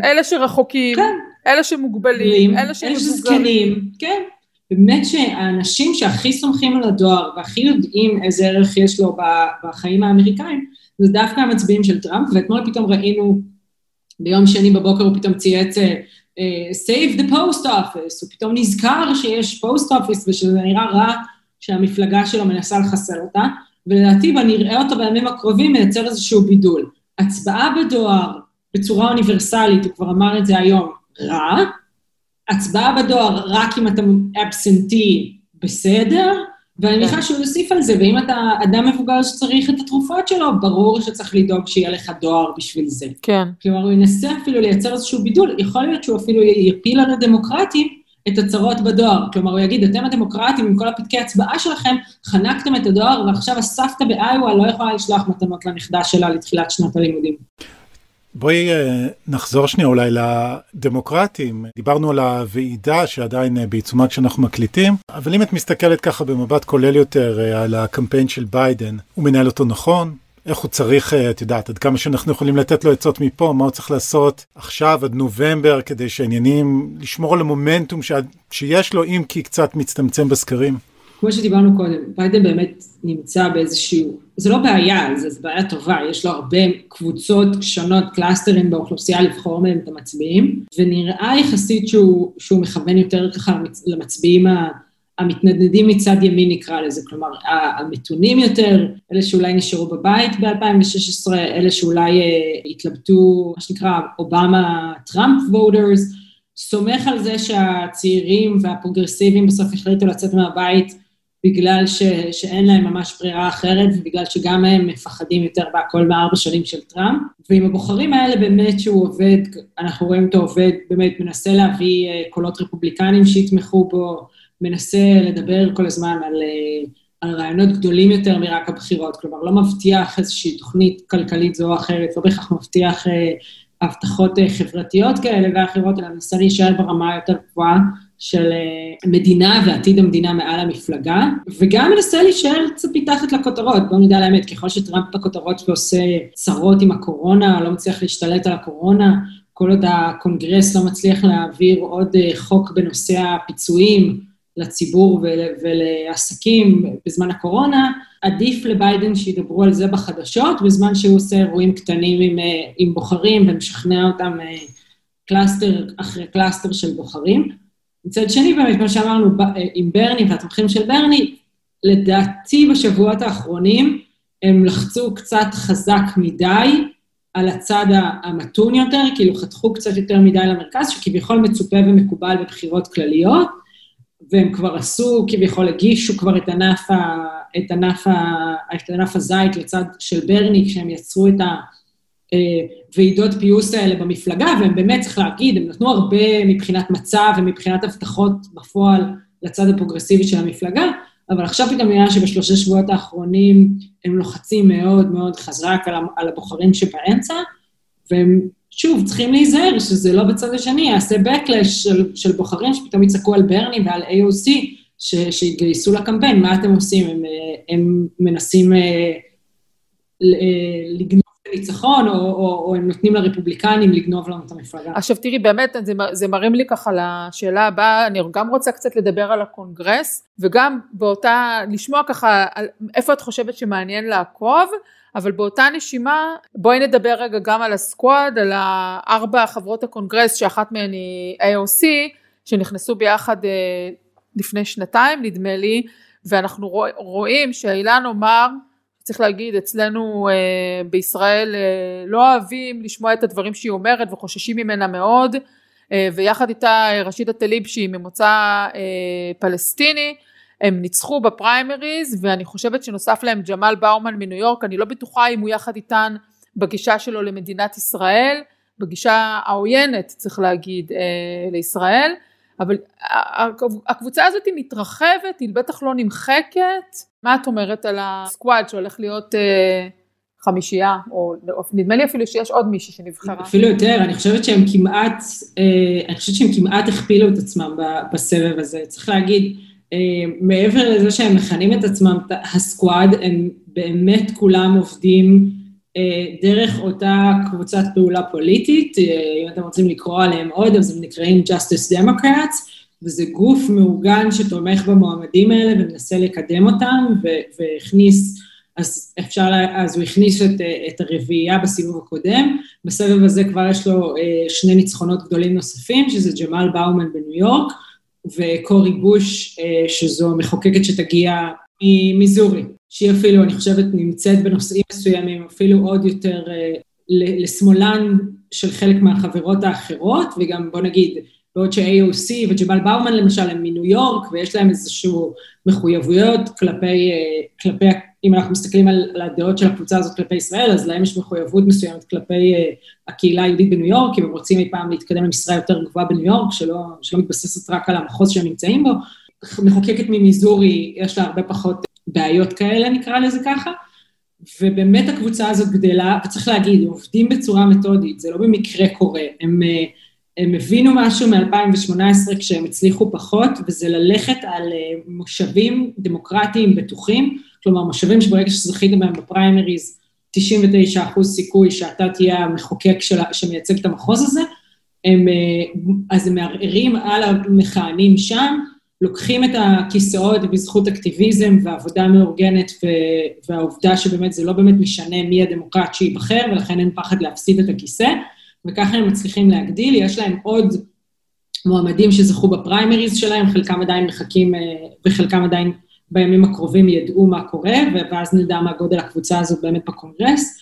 אלה שרחוקים. כן, אלה שמוגבלים, אלה שמבוגרים. כן. באמת שהאנשים שהכי סומכים על הדואר והכי יודעים איזה ערך יש לו בחיים האמריקאים, זה דווקא המצביעים של טראמפ, ואתמול פתאום ראינו, ביום שני בבוקר הוא פתאום צייץ uh, save the post office, הוא פתאום נזכר שיש post office ושזה נראה רע שהמפלגה שלו מנסה לחסל אותה, ולדעתי בנראה אותו בימים הקרובים מייצר איזשהו בידול. הצבעה בדואר בצורה אוניברסלית, הוא כבר אמר את זה היום, רע, הצבעה בדואר רק אם אתה אבסנטי בסדר, ואני מניחה כן. שהוא יוסיף על זה, ואם אתה אדם מבוגר שצריך את התרופות שלו, ברור שצריך לדאוג שיהיה לך דואר בשביל זה. כן. כלומר, הוא ינסה אפילו לייצר איזשהו בידול, יכול להיות שהוא אפילו יפיל על הדמוקרטים את הצרות בדואר. כלומר, הוא יגיד, אתם הדמוקרטים, עם כל הפתקי הצבעה שלכם, חנקתם את הדואר, ועכשיו הסבתא באיווה לא יכולה לשלוח מתנות לנכדה שלה לתחילת שנת הלימודים. בואי אה, נחזור שנייה אולי לדמוקרטים. דיברנו על הוועידה שעדיין אה, בעיצומה כשאנחנו מקליטים, אבל אם את מסתכלת ככה במבט כולל יותר אה, על הקמפיין של ביידן, הוא מנהל אותו נכון? איך הוא צריך, את יודעת, עד כמה שאנחנו יכולים לתת לו עצות מפה, מה הוא צריך לעשות עכשיו עד נובמבר כדי שהעניינים, לשמור על המומנטום ש... שיש לו, אם כי קצת מצטמצם בסקרים. כמו שדיברנו קודם, ביידן באמת נמצא באיזשהו, זה לא בעיה, זה, זה בעיה טובה, יש לו הרבה קבוצות שונות, קלאסטרים באוכלוסייה לבחור מהם את המצביעים, ונראה יחסית שהוא, שהוא מכוון יותר ככה למצביעים המתנדנדים מצד ימין נקרא לזה, כלומר המתונים יותר, אלה שאולי נשארו בבית ב-2016, אלה שאולי אה, התלבטו, מה שנקרא Obama Trump voters, סומך על זה שהצעירים והפרוגרסיביים בסוף החליטו לצאת מהבית בגלל ש, שאין להם ממש ברירה אחרת, ובגלל שגם הם מפחדים יותר בהכל מארבע שנים של טראמפ. ועם הבוחרים האלה באמת שהוא עובד, אנחנו רואים אותו עובד, באמת מנסה להביא אה, קולות רפובליקנים שיתמכו בו, מנסה לדבר כל הזמן על, אה, על רעיונות גדולים יותר מרק הבחירות, כלומר לא מבטיח איזושהי תוכנית כלכלית זו או אחרת, לא בהכרח מבטיח אה, הבטחות חברתיות כאלה ואחרות, אלא מנסה להישאר ברמה היותר גבוהה של אה, מדינה ועתיד המדינה מעל המפלגה, וגם מנסה להישאר קצת מתחת לכותרות. בואו נדע על האמת, ככל שטראמפ בכותרות ועושה צרות עם הקורונה, לא מצליח להשתלט על הקורונה, כל עוד הקונגרס לא מצליח להעביר עוד אה, חוק בנושא הפיצויים לציבור ולעסקים בזמן הקורונה, עדיף לביידן שידברו על זה בחדשות, בזמן שהוא עושה אירועים קטנים עם, אה, עם בוחרים ומשכנע אותם cluster אחרי cluster של בוחרים. מצד שני, באמת, כמו שאמרנו, עם ברני והתומכים של ברני, לדעתי בשבועות האחרונים הם לחצו קצת חזק מדי על הצד המתון יותר, כאילו חתכו קצת יותר מדי למרכז, שכביכול מצופה ומקובל בבחירות כלליות, והם כבר עשו, כביכול הגישו כבר את ענף, ה, את ענף, ה, את ענף הזית לצד של ברני, כשהם יצרו את ה... אה, ועידות פיוס האלה במפלגה, והם באמת, צריך להגיד, הם נתנו הרבה מבחינת מצב ומבחינת הבטחות בפועל לצד הפרוגרסיבי של המפלגה, אבל עכשיו פתאום נראה שבשלושה שבועות האחרונים הם לוחצים מאוד מאוד חזק על, הבוחרים שבאמצע, והם שוב צריכים להיזהר שזה לא בצד השני, יעשה backlash של, של בוחרים שפתאום יצעקו על ברני ועל AOC ש, שהתגייסו לקמפיין, מה אתם עושים? הם, אה, הם מנסים אה, לגנוב ניצחון, או, או, או הם נותנים לרפובליקנים לגנוב לנו את המפלגה. עכשיו תראי, באמת, זה, זה מרים לי ככה לשאלה הבאה, אני גם רוצה קצת לדבר על הקונגרס, וגם באותה, לשמוע ככה על איפה את חושבת שמעניין לעקוב, אבל באותה נשימה, בואי נדבר רגע גם על ה Squad, על ארבע חברות הקונגרס, שאחת מהן היא AOC, שנכנסו ביחד אה, לפני שנתיים, נדמה לי, ואנחנו רואים שאילן עומר, צריך להגיד אצלנו אה, בישראל אה, לא אוהבים לשמוע את הדברים שהיא אומרת וחוששים ממנה מאוד. אה, ויחד איתה רשידה טליב שהיא ממוצא אה, פלסטיני הם ניצחו בפריימריז ואני חושבת שנוסף להם ג'מאל באומן מניו יורק. אני לא בטוחה אם הוא יחד איתן בגישה שלו למדינת ישראל בגישה העוינת צריך להגיד אה, לישראל אבל הקבוצה הזאת היא מתרחבת, היא בטח לא נמחקת. מה את אומרת על הסקוואד שהולך להיות אה, חמישייה, או נדמה לי אפילו שיש עוד מישהי שנבחרה. אפילו יותר, אני חושבת שהם כמעט, אה, אני חושבת שהם כמעט הכפילו את עצמם בסבב הזה. צריך להגיד, אה, מעבר לזה שהם מכנים את עצמם הסקוואד, הם באמת כולם עובדים דרך אותה קבוצת פעולה פוליטית, אה, אם אתם רוצים לקרוא עליהם עוד, אז הם נקראים Justice Democrats, וזה גוף מאורגן שתומך במועמדים האלה ומנסה לקדם אותם, והכניס, אז אפשר, אז הוא הכניס את, את הרביעייה בסיבוב הקודם, בסבב הזה כבר יש לו אה, שני ניצחונות גדולים נוספים, שזה ג'מאל באומן בניו יורק, וקורי בוש, שזו מחוקקת שתגיע ממיזורי. שהיא אפילו, אני חושבת, נמצאת בנושאים מסוימים, אפילו עוד יותר אה, לשמאלן של חלק מהחברות האחרות, וגם בוא נגיד, בעוד ש-AOC וג'בל באומן למשל הם מניו יורק ויש להם איזשהו מחויבויות כלפי, כלפי, אם אנחנו מסתכלים על, על הדעות של הקבוצה הזאת כלפי ישראל, אז להם יש מחויבות מסוימת כלפי הקהילה היהודית בניו יורק, אם הם רוצים אי פעם להתקדם למשרה יותר גבוהה בניו יורק, שלא, שלא מתבססת רק על המחוז שהם נמצאים בו. מחוקקת ממיזורי, יש לה הרבה פחות בעיות כאלה, נקרא לזה ככה. ובאמת הקבוצה הזאת גדלה, וצריך להגיד, הם עובדים בצורה מתודית, זה לא במקרה קורה. הם, אה, הם הבינו משהו מ-2018 כשהם הצליחו פחות, וזה ללכת על אה, מושבים דמוקרטיים בטוחים, כלומר מושבים שברגע שזכית בהם בפריימריז, 99 אחוז סיכוי שאתה תהיה המחוקק של, שמייצג את המחוז הזה, הם, אה, אז הם מערערים על המכהנים שם, לוקחים את הכיסאות בזכות אקטיביזם ועבודה מאורגנת והעובדה שבאמת זה לא באמת משנה מי הדמוקרט שייבחר, ולכן אין פחד להפסיד את הכיסא, וככה הם מצליחים להגדיל. יש להם עוד מועמדים שזכו בפריימריז שלהם, חלקם עדיין מחכים וחלקם עדיין בימים הקרובים ידעו מה קורה, ואז נדע מה גודל הקבוצה הזאת באמת בקונגרס,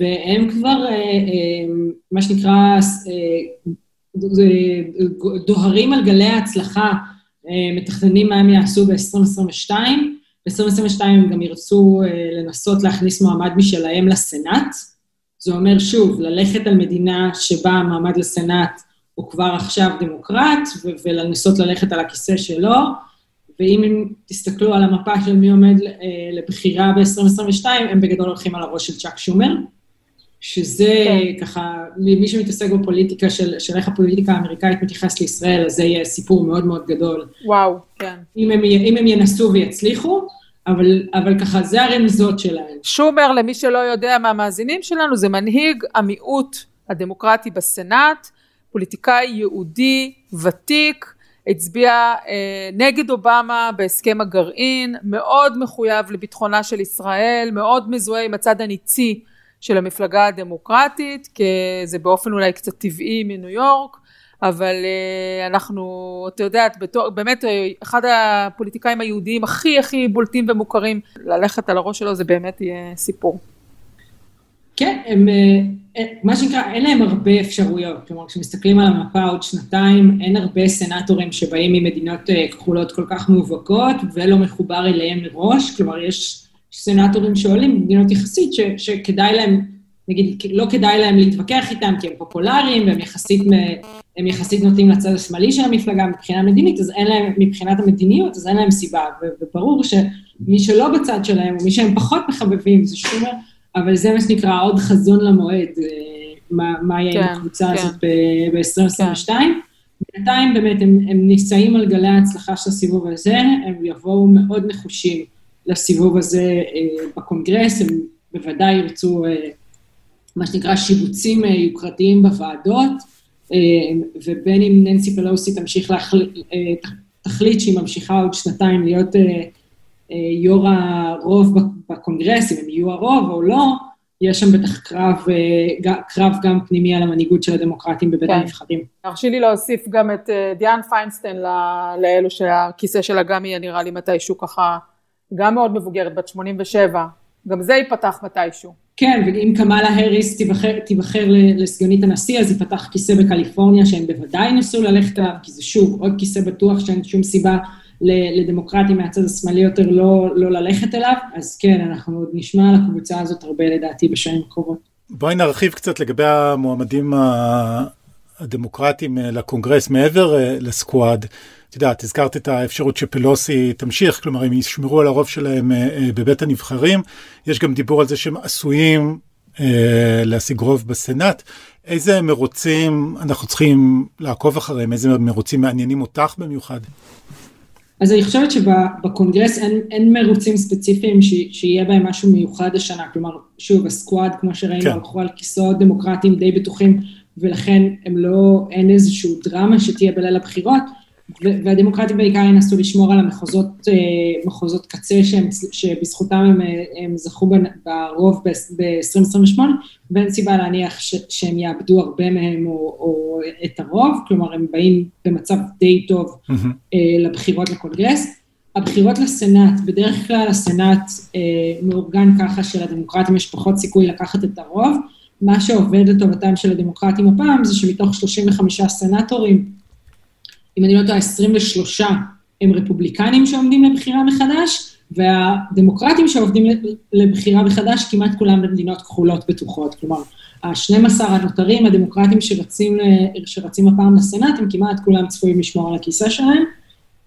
והם כבר, אה, אה, מה שנקרא, אה, דוהרים על גלי ההצלחה אה, מתכננים מה הם יעשו ב-2022. ב-2022 הם גם ירצו אה, לנסות להכניס מועמד משלהם לסנאט. זה אומר, שוב, ללכת על מדינה שבה המועמד לסנאט הוא כבר עכשיו דמוקרט, ולנסות ללכת על הכיסא שלו, ואם תסתכלו על המפה של מי עומד אה, לבחירה ב-2022, הם בגדול הולכים על הראש של צ'אק שומר. שזה כן. ככה, מי שמתעסק בפוליטיקה של, של איך הפוליטיקה האמריקאית מתייחסת לישראל, אז זה יהיה סיפור מאוד מאוד גדול. וואו, כן. אם הם, אם הם ינסו ויצליחו, אבל, אבל ככה, זה הרמזות שלהם. שומר, למי שלא יודע מהמאזינים שלנו, זה מנהיג המיעוט הדמוקרטי בסנאט, פוליטיקאי יהודי, ותיק, הצביע אה, נגד אובמה בהסכם הגרעין, מאוד מחויב לביטחונה של ישראל, מאוד מזוהה עם הצד הניצי של המפלגה הדמוקרטית, כי זה באופן אולי קצת טבעי מניו יורק, אבל אה, אנחנו, אתה יודעת, בתור, באמת אה, אחד הפוליטיקאים היהודיים הכי הכי בולטים ומוכרים, ללכת על הראש שלו זה באמת יהיה סיפור. כן, הם, אה, מה שנקרא, אין להם הרבה אפשרויות, כלומר כשמסתכלים על המפה עוד שנתיים, אין הרבה סנטורים שבאים ממדינות כחולות כל כך מובהקות ולא מחובר אליהם מראש, כלומר יש סנטורים שעולים במדינות יחסית, ש, שכדאי להם, נגיד, לא כדאי להם להתווכח איתם כי הם פופולריים והם יחסית, הם יחסית נוטים לצד השמאלי של המפלגה מבחינה מדינית, אז אין להם, מבחינת המדיניות, אז אין להם סיבה. וברור שמי שלא בצד שלהם, או מי שהם פחות מחבבים, זה שומר, אבל זה מה שנקרא עוד חזון למועד, אה, מה, מה יהיה כן, עם הקבוצה כן. הזאת ב-2022. כן. בינתיים באמת הם, הם נישאים על גלי ההצלחה של הסיבוב הזה, הם יבואו מאוד נחושים. לסיבוב הזה אה, בקונגרס, הם בוודאי ירצו אה, מה שנקרא שיבוצים אה, יוקרתיים בוועדות, ובין אם ננסי פלוסי תמשיך להחליט, תחליט שהיא ממשיכה עוד שנתיים להיות יו"ר הרוב בקונגרס, אם הם יהיו הרוב או לא, יש שם בטח קרב, קרב גם פנימי על המנהיגות של הדמוקרטים בבית כן. הנבחרים. תרשי לי להוסיף גם את דיאן פיינסטיין לאלו שהכיסא שלה גם יהיה נראה לי מתישהו ככה גם מאוד מבוגרת, בת 87, גם זה ייפתח מתישהו. כן, ואם קמאלה האריס תיבחר, תיבחר לסגנית הנשיא, אז ייפתח כיסא בקליפורניה, שהם בוודאי ניסו ללכת עליו, כי זה שוב עוד כיסא בטוח שאין שום סיבה לדמוקרטים מהצד השמאלי יותר לא, לא ללכת אליו, אז כן, אנחנו עוד נשמע על הקבוצה הזאת הרבה לדעתי בשנים הקרובות. בואי נרחיב קצת לגבי המועמדים הדמוקרטיים לקונגרס מעבר אה, לסקואד. את יודעת, הזכרת את האפשרות שפלוסי תמשיך, כלומר הם ישמרו על הרוב שלהם אה, אה, בבית הנבחרים. יש גם דיבור על זה שהם עשויים אה, להשיג רוב בסנאט. איזה מרוצים אנחנו צריכים לעקוב אחריהם? איזה מרוצים מעניינים אותך במיוחד? אז אני חושבת שבקונגרס אין, אין מרוצים ספציפיים ש, שיהיה בהם משהו מיוחד השנה. כלומר, שוב, הסקואד, כמו שראינו, כן. הלכו על כיסאות דמוקרטיים די בטוחים, ולכן הם לא, אין איזושהי דרמה שתהיה בליל הבחירות. והדמוקרטים בעיקר ינסו לשמור על המחוזות, אה, מחוזות קצה שהם, שבזכותם הם, אה, הם זכו ברוב ב-2028, ואין סיבה להניח ש, שהם יאבדו הרבה מהם או, או את הרוב, כלומר הם באים במצב די טוב mm-hmm. לבחירות לקונגרס. הבחירות לסנאט, בדרך כלל הסנאט אה, מאורגן ככה שלדמוקרטים יש פחות סיכוי לקחת את הרוב. מה שעובד לטובתם של הדמוקרטים הפעם זה שמתוך 35 סנאטורים, אם אני לא טועה, 23 הם רפובליקנים שעומדים לבחירה מחדש, והדמוקרטים שעובדים לבחירה מחדש, כמעט כולם במדינות כחולות בטוחות. כלומר, ה-12 הנותרים, הדמוקרטים שרצים, שרצים הפעם לסנאט, הם כמעט כולם צפויים לשמור על הכיסא שלהם.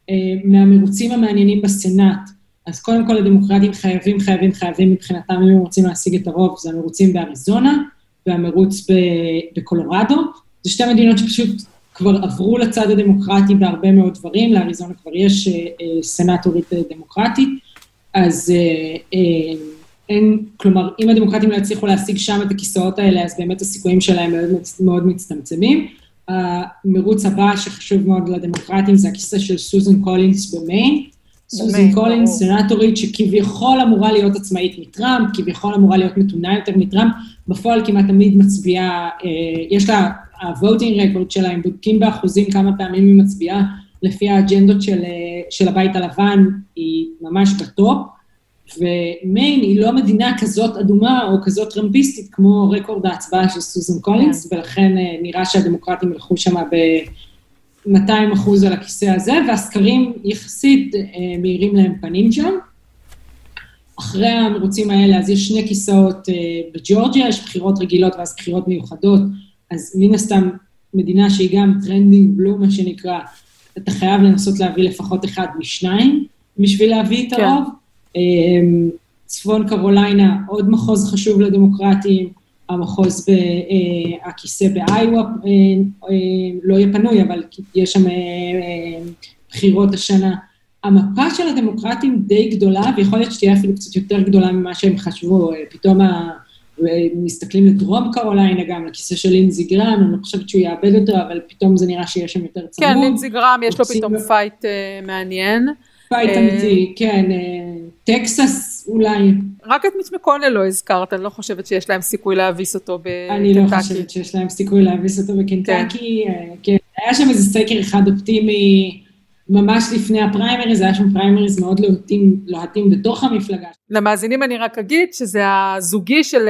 אה, מהמרוצים המעניינים בסנאט, אז קודם כל הדמוקרטים חייבים, חייבים, חייבים מבחינתם, אם הם רוצים להשיג את הרוב, זה המרוצים באריזונה והמרוץ בקולורדו. זה שתי מדינות שפשוט כבר עברו לצד הדמוקרטי בהרבה מאוד דברים, לאריזונה כבר יש אה, אה, סנטורית דמוקרטית, אז אין, כלומר, אם הדמוקרטים לא יצליחו להשיג שם את הכיסאות האלה, אז באמת הסיכויים שלהם מאוד, מאוד מצטמצמים. המרוץ הבא שחשוב מאוד לדמוקרטים זה הכיסא של סוזן קולינס במיין. סוזן קולינס, סנטורית שכביכול אמורה להיות עצמאית מטראמפ, כביכול אמורה להיות מתונה יותר מטראמפ, בפועל כמעט תמיד מצביעה, אה, יש לה, ה-voting record שלה, הם בודקים באחוזים כמה פעמים היא מצביעה, לפי האג'נדות של, אה, של הבית הלבן, היא ממש ב top. ומיין היא לא מדינה כזאת אדומה או כזאת טראמפיסטית כמו רקורד ההצבעה של סוזן קולינס, yeah. ולכן אה, נראה שהדמוקרטים ילכו שם ב-200 אחוז על הכיסא הזה, והסקרים יחסית אה, מאירים להם פנים שם. אחרי המרוצים האלה, אז יש שני כיסאות בג'ורג'יה, יש בחירות רגילות ואז בחירות מיוחדות, אז מן הסתם מדינה שהיא גם trending blue, מה שנקרא, אתה חייב לנסות להביא לפחות אחד משניים בשביל להביא את כן. הרוב. כן. צפון קרוליינה, עוד מחוז חשוב לדמוקרטים, המחוז, ב, אה, הכיסא באיווה אה, אה, לא יהיה פנוי, אבל יש שם בחירות השנה. המפה של הדמוקרטים די גדולה, ויכול להיות שתהיה אפילו קצת יותר גדולה ממה שהם חשבו, פתאום ה... מסתכלים לדרום קרוליינה גם, לכיסא של לינזי גרם, אני לא חושבת שהוא יאבד אותו, אבל פתאום זה נראה שיש שם יותר צמוד. כן, לינזי גרם, יש לו פתאום fight מעניין. fight אה, אמיתי, כן. אה, טקסס אולי. רק את מיץ' מקונל לא הזכרת, אני לא חושבת שיש להם סיכוי להביס אותו בקנטקי. אני לא חושבת שיש להם סיכוי להביס אותו בקנטקי. כן. אה, כן. היה שם איזה סקר אחד אופטימי. ממש לפני הפריימריז, היה שם פריימריז מאוד לוהטים, לוהטים בתוך המפלגה. למאזינים אני רק אגיד שזה הזוגי של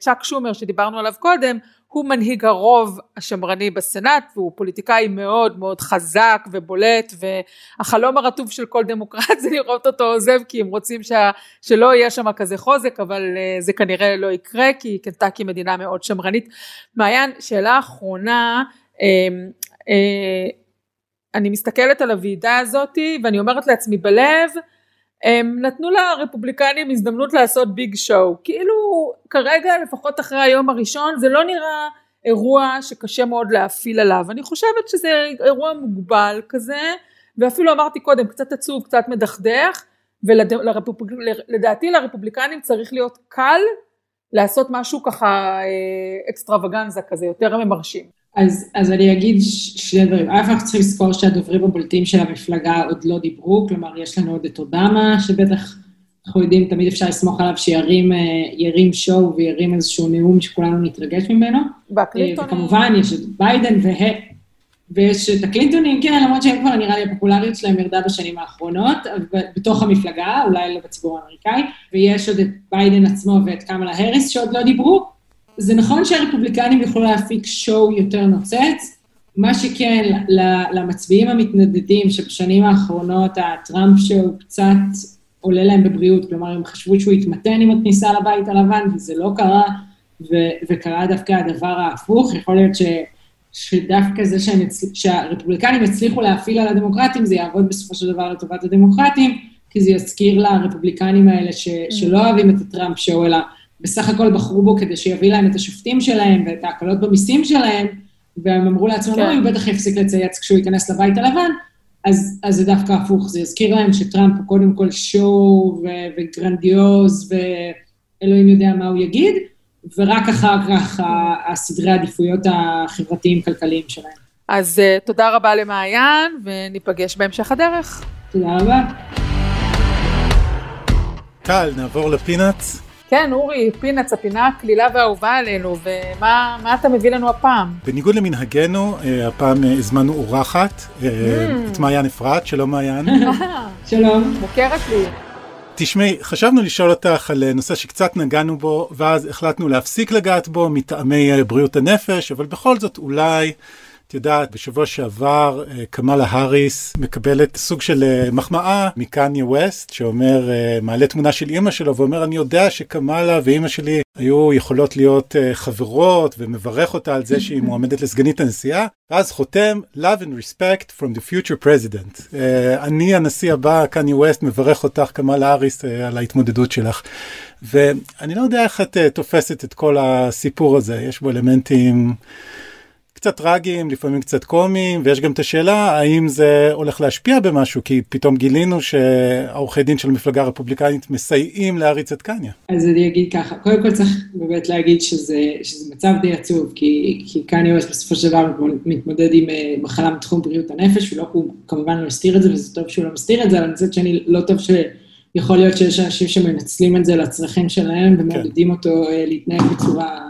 צ'אק שומר שדיברנו עליו קודם, הוא מנהיג הרוב השמרני בסנאט והוא פוליטיקאי מאוד מאוד חזק ובולט והחלום הרטוב של כל דמוקרט זה לראות אותו עוזב כי הם רוצים שה, שלא יהיה שם כזה חוזק אבל אה, זה כנראה לא יקרה כי קנטקי מדינה מאוד שמרנית. מעיין שאלה אחרונה uh, uh, אני מסתכלת על הוועידה הזאתי ואני אומרת לעצמי בלב הם נתנו לרפובליקנים הזדמנות לעשות ביג שואו. כאילו כרגע לפחות אחרי היום הראשון זה לא נראה אירוע שקשה מאוד להפעיל עליו. אני חושבת שזה אירוע מוגבל כזה ואפילו אמרתי קודם קצת עצוב קצת מדכדך ולדעתי לרפובליקנים צריך להיות קל לעשות משהו ככה אה, אקסטרווגנזה כזה יותר ממרשים אז, אז אני אגיד שני דברים. א', אנחנו צריכים לזכור שהדוברים הבולטים של המפלגה עוד לא דיברו, כלומר, יש לנו עוד את אובמה, שבטח אנחנו יודעים, תמיד אפשר לסמוך עליו שירים שואו וירים איזשהו נאום שכולנו נתרגש ממנו. והקלינטונים. וכמובן, יש את ביידן וה... ויש את הקלינטונים, כן, למרות שהם כבר נראה לי הפופולריות שלהם ירדה בשנים האחרונות, בתוך המפלגה, אולי לא בציבור האמריקאי, ויש עוד את ביידן עצמו ואת קמלה האריס שעוד לא דיברו, זה נכון שהרפובליקנים יוכלו להפיק שואו יותר נוצץ, מה שכן, למצביעים המתנדדים שבשנים האחרונות הטראמפ שואו קצת עולה להם בבריאות, כלומר הם חשבו שהוא יתמתן עם הכניסה לבית הלבן וזה לא קרה, ו- וקרה דווקא הדבר ההפוך, יכול להיות ש... שדווקא זה שהם, שהרפובליקנים יצליחו להפעיל על הדמוקרטים, זה יעבוד בסופו של דבר לטובת הדמוקרטים, כי זה יזכיר לרפובליקנים האלה ש, שלא אוהבים את הטראמפ שואו, אלא בסך הכל בחרו בו כדי שיביא להם את השופטים שלהם ואת ההקלות במיסים שלהם, והם אמרו לעצמם, כן. הוא בטח יפסיק לצייץ כשהוא ייכנס לבית הלבן, אז, אז זה דווקא הפוך, זה יזכיר להם שטראמפ הוא קודם כל שואו ו- וגרנדיוז ואלוהים יודע מה הוא יגיד, ורק אחר כך הסדרי העדיפויות החברתיים-כלכליים שלהם. אז uh, תודה רבה למעיין, וניפגש בהמשך הדרך. תודה רבה. טל, נעבור לפינאץ. כן, אורי, פינץ, הפינה הקלילה והאהובה עלינו, ומה אתה מביא לנו הפעם? בניגוד למנהגנו, אה, הפעם אה, הזמנו אורחת, אה, mm. את מעיין אפרת, שלום מעיין. שלום. מוכרת לי. תשמעי, חשבנו לשאול אותך על נושא שקצת נגענו בו, ואז החלטנו להפסיק לגעת בו מטעמי בריאות הנפש, אבל בכל זאת אולי את יודעת, בשבוע שעבר אה, קמאלה האריס מקבלת סוג של אה, מחמאה מקניה ווסט, שאומר, אה, מעלה תמונה של אימא שלו ואומר, אני יודע שקמאלה ואימא שלי היו יכולות להיות חברות, ומברך אותה על זה שהיא מועמדת לסגנית הנשיאה, ואז חותם, Love and respect from the future president. אני הנשיא הבא, קניה ווסט, מברך אותך, קמאלה האריס, על ההתמודדות שלך. ואני לא יודע איך את תופסת את כל הסיפור הזה, יש בו אלמנטים... קצת טרגיים, לפעמים קצת קומיים, ויש גם את השאלה האם זה הולך להשפיע במשהו, כי פתאום גילינו שהעורכי דין של המפלגה הרפובליקנית מסייעים להריץ את קניה. אז אני אגיד ככה, קודם כל צריך באמת להגיד שזה, שזה מצב די עצוב, כי, כי קניה בסופו של דבר מתמודד עם אה, מחלה מתחום בריאות הנפש, ולא, הוא כמובן לא מסתיר את זה, וזה טוב שהוא לא מסתיר את זה, אבל חושבת שאני לא טוב ש... יכול להיות שיש אנשים שמנצלים את זה לצרכים שלהם ומעודדים כן. אותו אה, להתנהג בצורה,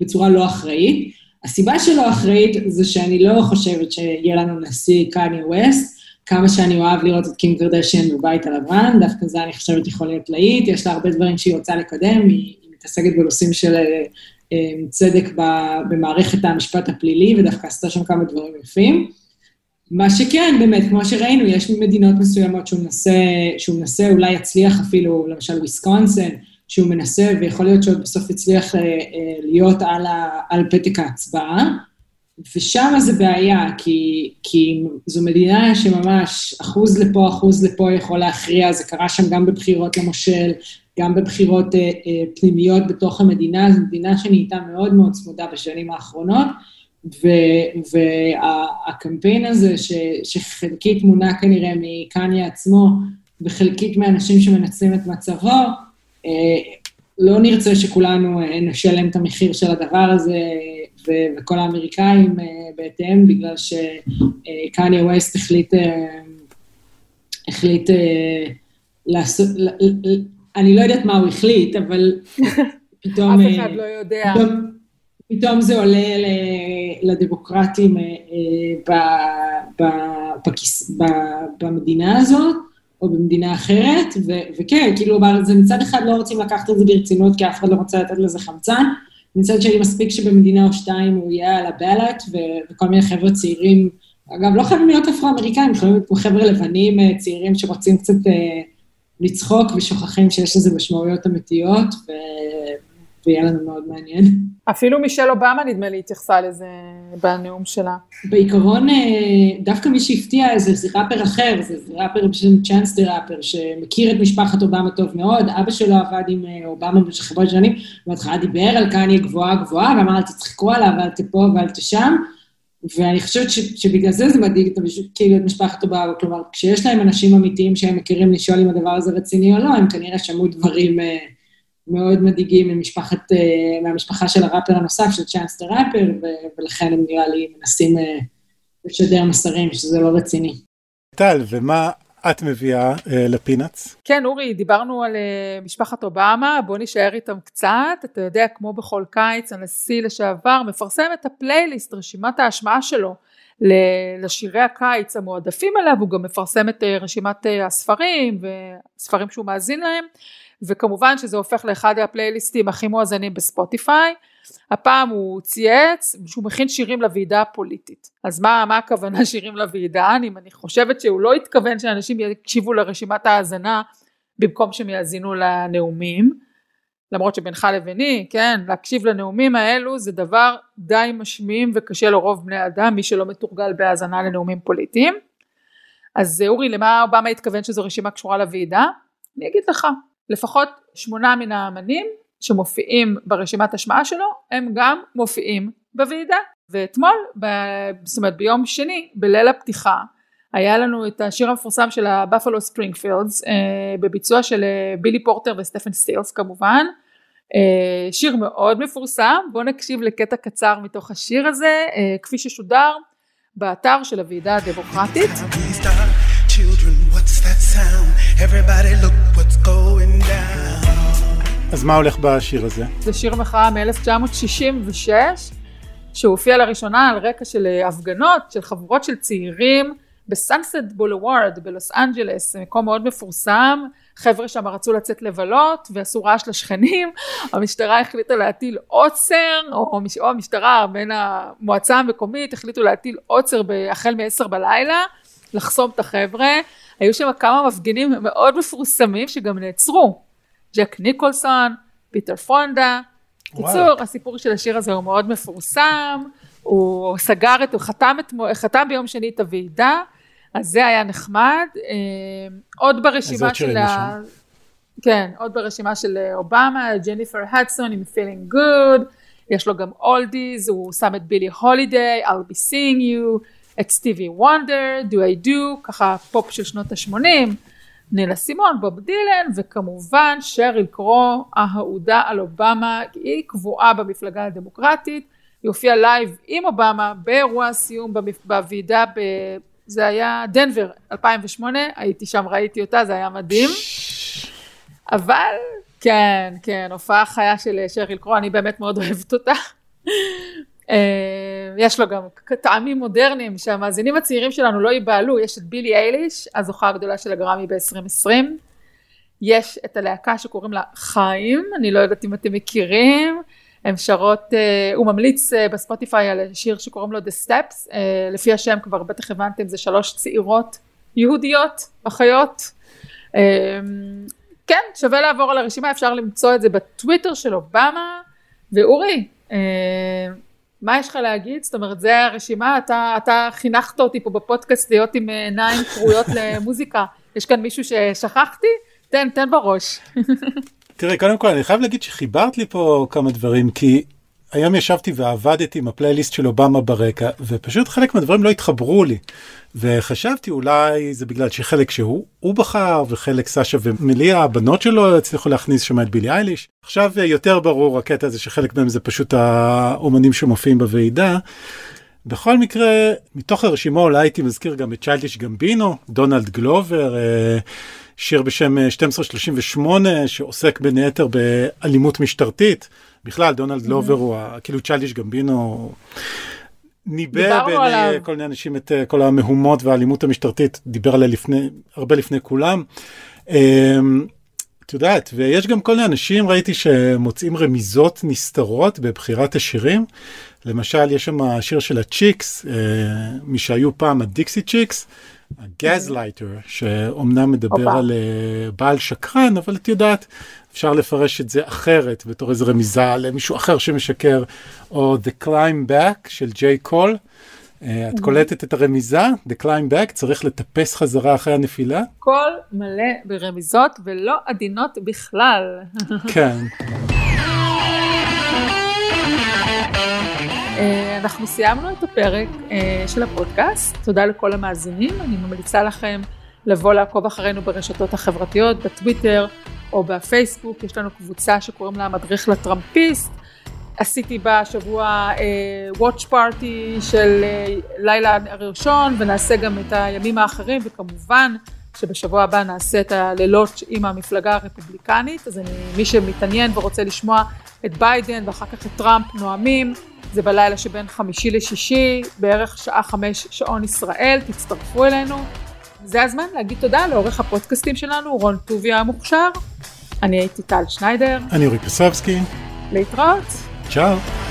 בצורה לא אחראית. הסיבה שלא אחראית זה שאני לא חושבת שיהיה לנו נשיא קניה ווסט, כמה שאני אוהב לראות את קים קרדשן בבית הלבן, דווקא זה אני חושבת יכול להיות להיט, יש לה הרבה דברים שהיא רוצה לקדם, היא, היא מתעסקת בנושאים של אה, צדק במערכת המשפט הפלילי, ודווקא עשתה שם כמה דברים יפים. מה שכן, באמת, כמו שראינו, יש מדינות מסוימות שהוא מנסה, שהוא מנסה, אולי יצליח אפילו, למשל וויסקונסין, שהוא מנסה, ויכול להיות שעוד בסוף יצליח אה, אה, להיות על, ה, על פתק ההצבעה, ושם זה בעיה, כי, כי זו מדינה שממש אחוז לפה, אחוז לפה יכול להכריע, זה קרה שם גם בבחירות למושל, גם בבחירות אה, אה, פנימיות בתוך המדינה, זו מדינה שנהייתה מאוד מאוד צמודה בשנים האחרונות, והקמפיין הזה, ש, שחלקית מונע כנראה מקניה עצמו, וחלקית מאנשים שמנצלים את מצבו, לא נרצה שכולנו אה, נשלם את המחיר של הדבר הזה, וכל האמריקאים אה, בהתאם, בגלל שקניה ווסט החליט, החליט לעשות, אני לא יודעת מה הוא החליט, אבל פתאום... אף אחד לא יודע. פתאום, פתאום זה עולה לדמוקרטים במדינה הזאת, או במדינה אחרת, ו- וכן, כאילו, זה מצד אחד לא רוצים לקחת את זה ברצינות, כי אף אחד לא רוצה לתת לזה חמצן, מצד שני מספיק שבמדינה או שתיים הוא יהיה על הבלט, ו- וכל מיני חבר'ה צעירים, אגב, לא חייבים להיות אפרו-אמריקאים, יכולים להיות חבר'ה לבנים אה, צעירים שרוצים קצת אה, לצחוק ושוכחים שיש לזה משמעויות אמיתיות, ו- ויהיה לנו מאוד מעניין. אפילו מישל אובמה נדמה לי התייחסה לזה בנאום שלה. בעיקרון, אה, דווקא מי שהפתיע זה, זה ראפר אחר, זה, זה ראפר בשם צ'אנס דה ראפר, שמכיר את משפחת אובמה טוב מאוד, אבא שלו עבד עם אה, אובמה במשך חברות שנים, בהתחלה דיבר על קניה גבוהה גבוהה, ואמר אל תצחקו עליו, אל תפה ואל תשם, ואני חושבת ש, שבגלל זה זה מדאיג כאילו את משפחת אובמה, כלומר, כשיש להם אנשים אמיתיים שהם מכירים לשאול אם הדבר הזה רציני או לא, הם כנראה שמעו דברים... מאוד מדאיגים ממשפחת, אה, מהמשפחה של הראפר הנוסף, של צ'אנס דה ראפר, ולכן הם נראה לי מנסים אה, לשדר מסרים שזה לא רציני. טל, ומה את מביאה אה, לפינאץ? כן, אורי, דיברנו על אה, משפחת אובמה, בוא נשאר איתם קצת. אתה יודע, כמו בכל קיץ, הנשיא לשעבר מפרסם את הפלייליסט, רשימת ההשמעה שלו לשירי הקיץ המועדפים עליו, הוא גם מפרסם את אה, רשימת אה, הספרים וספרים שהוא מאזין להם. וכמובן שזה הופך לאחד הפלייליסטים הכי מואזנים בספוטיפיי. הפעם הוא צייץ שהוא מכין שירים לוועידה הפוליטית. אז מה, מה הכוונה שירים לוועידה? אני, אני חושבת שהוא לא התכוון שאנשים יקשיבו לרשימת ההאזנה במקום שהם יאזינו לנאומים. למרות שבינך לביני, כן, להקשיב לנאומים האלו זה דבר די משמים וקשה לרוב בני אדם, מי שלא מתורגל בהאזנה לנאומים פוליטיים. אז אורי, למה אובמה התכוון שזו רשימה קשורה לוועידה? אני אגיד לך, לפחות שמונה מן האמנים שמופיעים ברשימת השמעה שלו הם גם מופיעים בוועידה ואתמול ב, זאת אומרת ביום שני בליל הפתיחה היה לנו את השיר המפורסם של הבאפלו ספרינגפילד אה, בביצוע של אה, בילי פורטר וסטפן סטילס כמובן אה, שיר מאוד מפורסם בואו נקשיב לקטע קצר מתוך השיר הזה אה, כפי ששודר באתר של הוועידה הדמוקרטית? Everybody look what's going. אז מה הולך בשיר הזה? זה שיר מחאה מ-1966, שהופיע לראשונה על רקע של אה, הפגנות, של חבורות של צעירים בסאנסט בולווארד בלוס אנג'לס, מקום מאוד מפורסם, חבר'ה שם רצו לצאת לבלות ועשו רעש לשכנים, המשטרה החליטה להטיל עוצר, או, או המשטרה בין המועצה המקומית החליטו להטיל עוצר החל מ-10 בלילה, לחסום את החבר'ה, היו שם כמה מפגינים מאוד מפורסמים שגם נעצרו, ג'ק ניקולסון, פיטר פונדה, קיצור, הסיפור של השיר הזה הוא מאוד מפורסם, הוא סגר את, הוא חתם, את, חתם ביום שני את הוועידה, אז זה היה נחמד. אה, עוד ברשימה של ה... כן, עוד ברשימה של אובמה, ג'ניפר הדסון עם Feeling Good, יש לו גם oldies, הוא שם את בילי הולידיי, I'll be seeing you, את סטיבי וונדר, Do I do, ככה פופ של שנות ה-80, נינה סימון, בוב דילן, וכמובן שריל קרו, האהודה על אובמה, היא קבועה במפלגה הדמוקרטית, היא הופיעה לייב עם אובמה באירוע הסיום בוועידה, ב... זה היה דנבר 2008, הייתי שם, ראיתי אותה, זה היה מדהים. אבל כן, כן, הופעה חיה של שריל קרו, אני באמת מאוד אוהבת אותה. אה, יש לו גם טעמים מודרניים שהמאזינים הצעירים שלנו לא ייבהלו, יש את בילי אייליש, הזוכה הגדולה של הגרמי ב-2020, יש את הלהקה שקוראים לה חיים, אני לא יודעת אם אתם מכירים, הם שרות, אה, הוא ממליץ אה, בספוטיפיי על שיר שקוראים לו The Steps, לפי השם כבר בטח הבנתם זה שלוש צעירות יהודיות, אחיות, כן שווה לעבור על הרשימה אפשר למצוא את זה בטוויטר של אובמה. ואורי מה יש לך להגיד? זאת אומרת, זה הרשימה, אתה, אתה חינכת אותי פה בפודקאסט להיות עם עיניים כרויות למוזיקה. יש כאן מישהו ששכחתי? תן, תן בראש. תראה, קודם כל, אני חייב להגיד שחיברת לי פה כמה דברים, כי היום ישבתי ועבדתי עם הפלייליסט של אובמה ברקע, ופשוט חלק מהדברים לא התחברו לי. וחשבתי אולי זה בגלל שחלק שהוא הוא בחר וחלק סשה ומליה הבנות שלו הצליחו להכניס שם את בילי אייליש. עכשיו יותר ברור הקטע הזה שחלק מהם זה פשוט האומנים שמופיעים בוועידה. בכל מקרה מתוך הרשימה אולי הייתי מזכיר גם את צ'יילדיש גמבינו דונלד גלובר. אה, שיר בשם 1238 שעוסק בין היתר באלימות משטרתית. בכלל דונלד גלובר הוא כאילו צ'יילדיש גמבינו. ניבא בעיני כל מיני אנשים את אה, כל המהומות והאלימות המשטרתית, דיבר עליה לפני, הרבה לפני כולם. אמ, את יודעת, ויש גם כל מיני אנשים, ראיתי שמוצאים רמיזות נסתרות בבחירת השירים. למשל, יש שם השיר של הצ'יקס, אה, מי שהיו פעם הדיקסי צ'יקס, ה Gaslighter, שאומנם מדבר אה, על אה, בעל שקרן, אבל את יודעת, אפשר לפרש את זה אחרת, בתור איזו רמיזה למישהו אחר שמשקר, או The Climb Back של ג'יי קול. אה, את קולטת את הרמיזה, The Climb Back, צריך לטפס חזרה אחרי הנפילה? הכל מלא ברמיזות ולא עדינות בכלל. כן. אנחנו סיימנו את הפרק אה, של הפודקאסט, תודה לכל המאזינים, אני ממליצה לכם לבוא לעקוב אחרינו ברשתות החברתיות, בטוויטר או בפייסבוק, יש לנו קבוצה שקוראים לה מדריך לטראמפיסט, עשיתי בשבוע וואץ' uh, פארטי של uh, לילה הראשון ונעשה גם את הימים האחרים וכמובן שבשבוע הבא נעשה את הלילות עם המפלגה הרפובליקנית. אז אני, מי שמתעניין ורוצה לשמוע את ביידן ואחר כך את טראמפ נואמים זה בלילה שבין חמישי לשישי בערך שעה חמש שעון ישראל תצטרפו אלינו זה הזמן להגיד תודה לעורך הפודקאסטים שלנו, רון טוביה המוכשר. אני הייתי טל שניידר. אני אורי קסבסקי. להתראות. צ'או.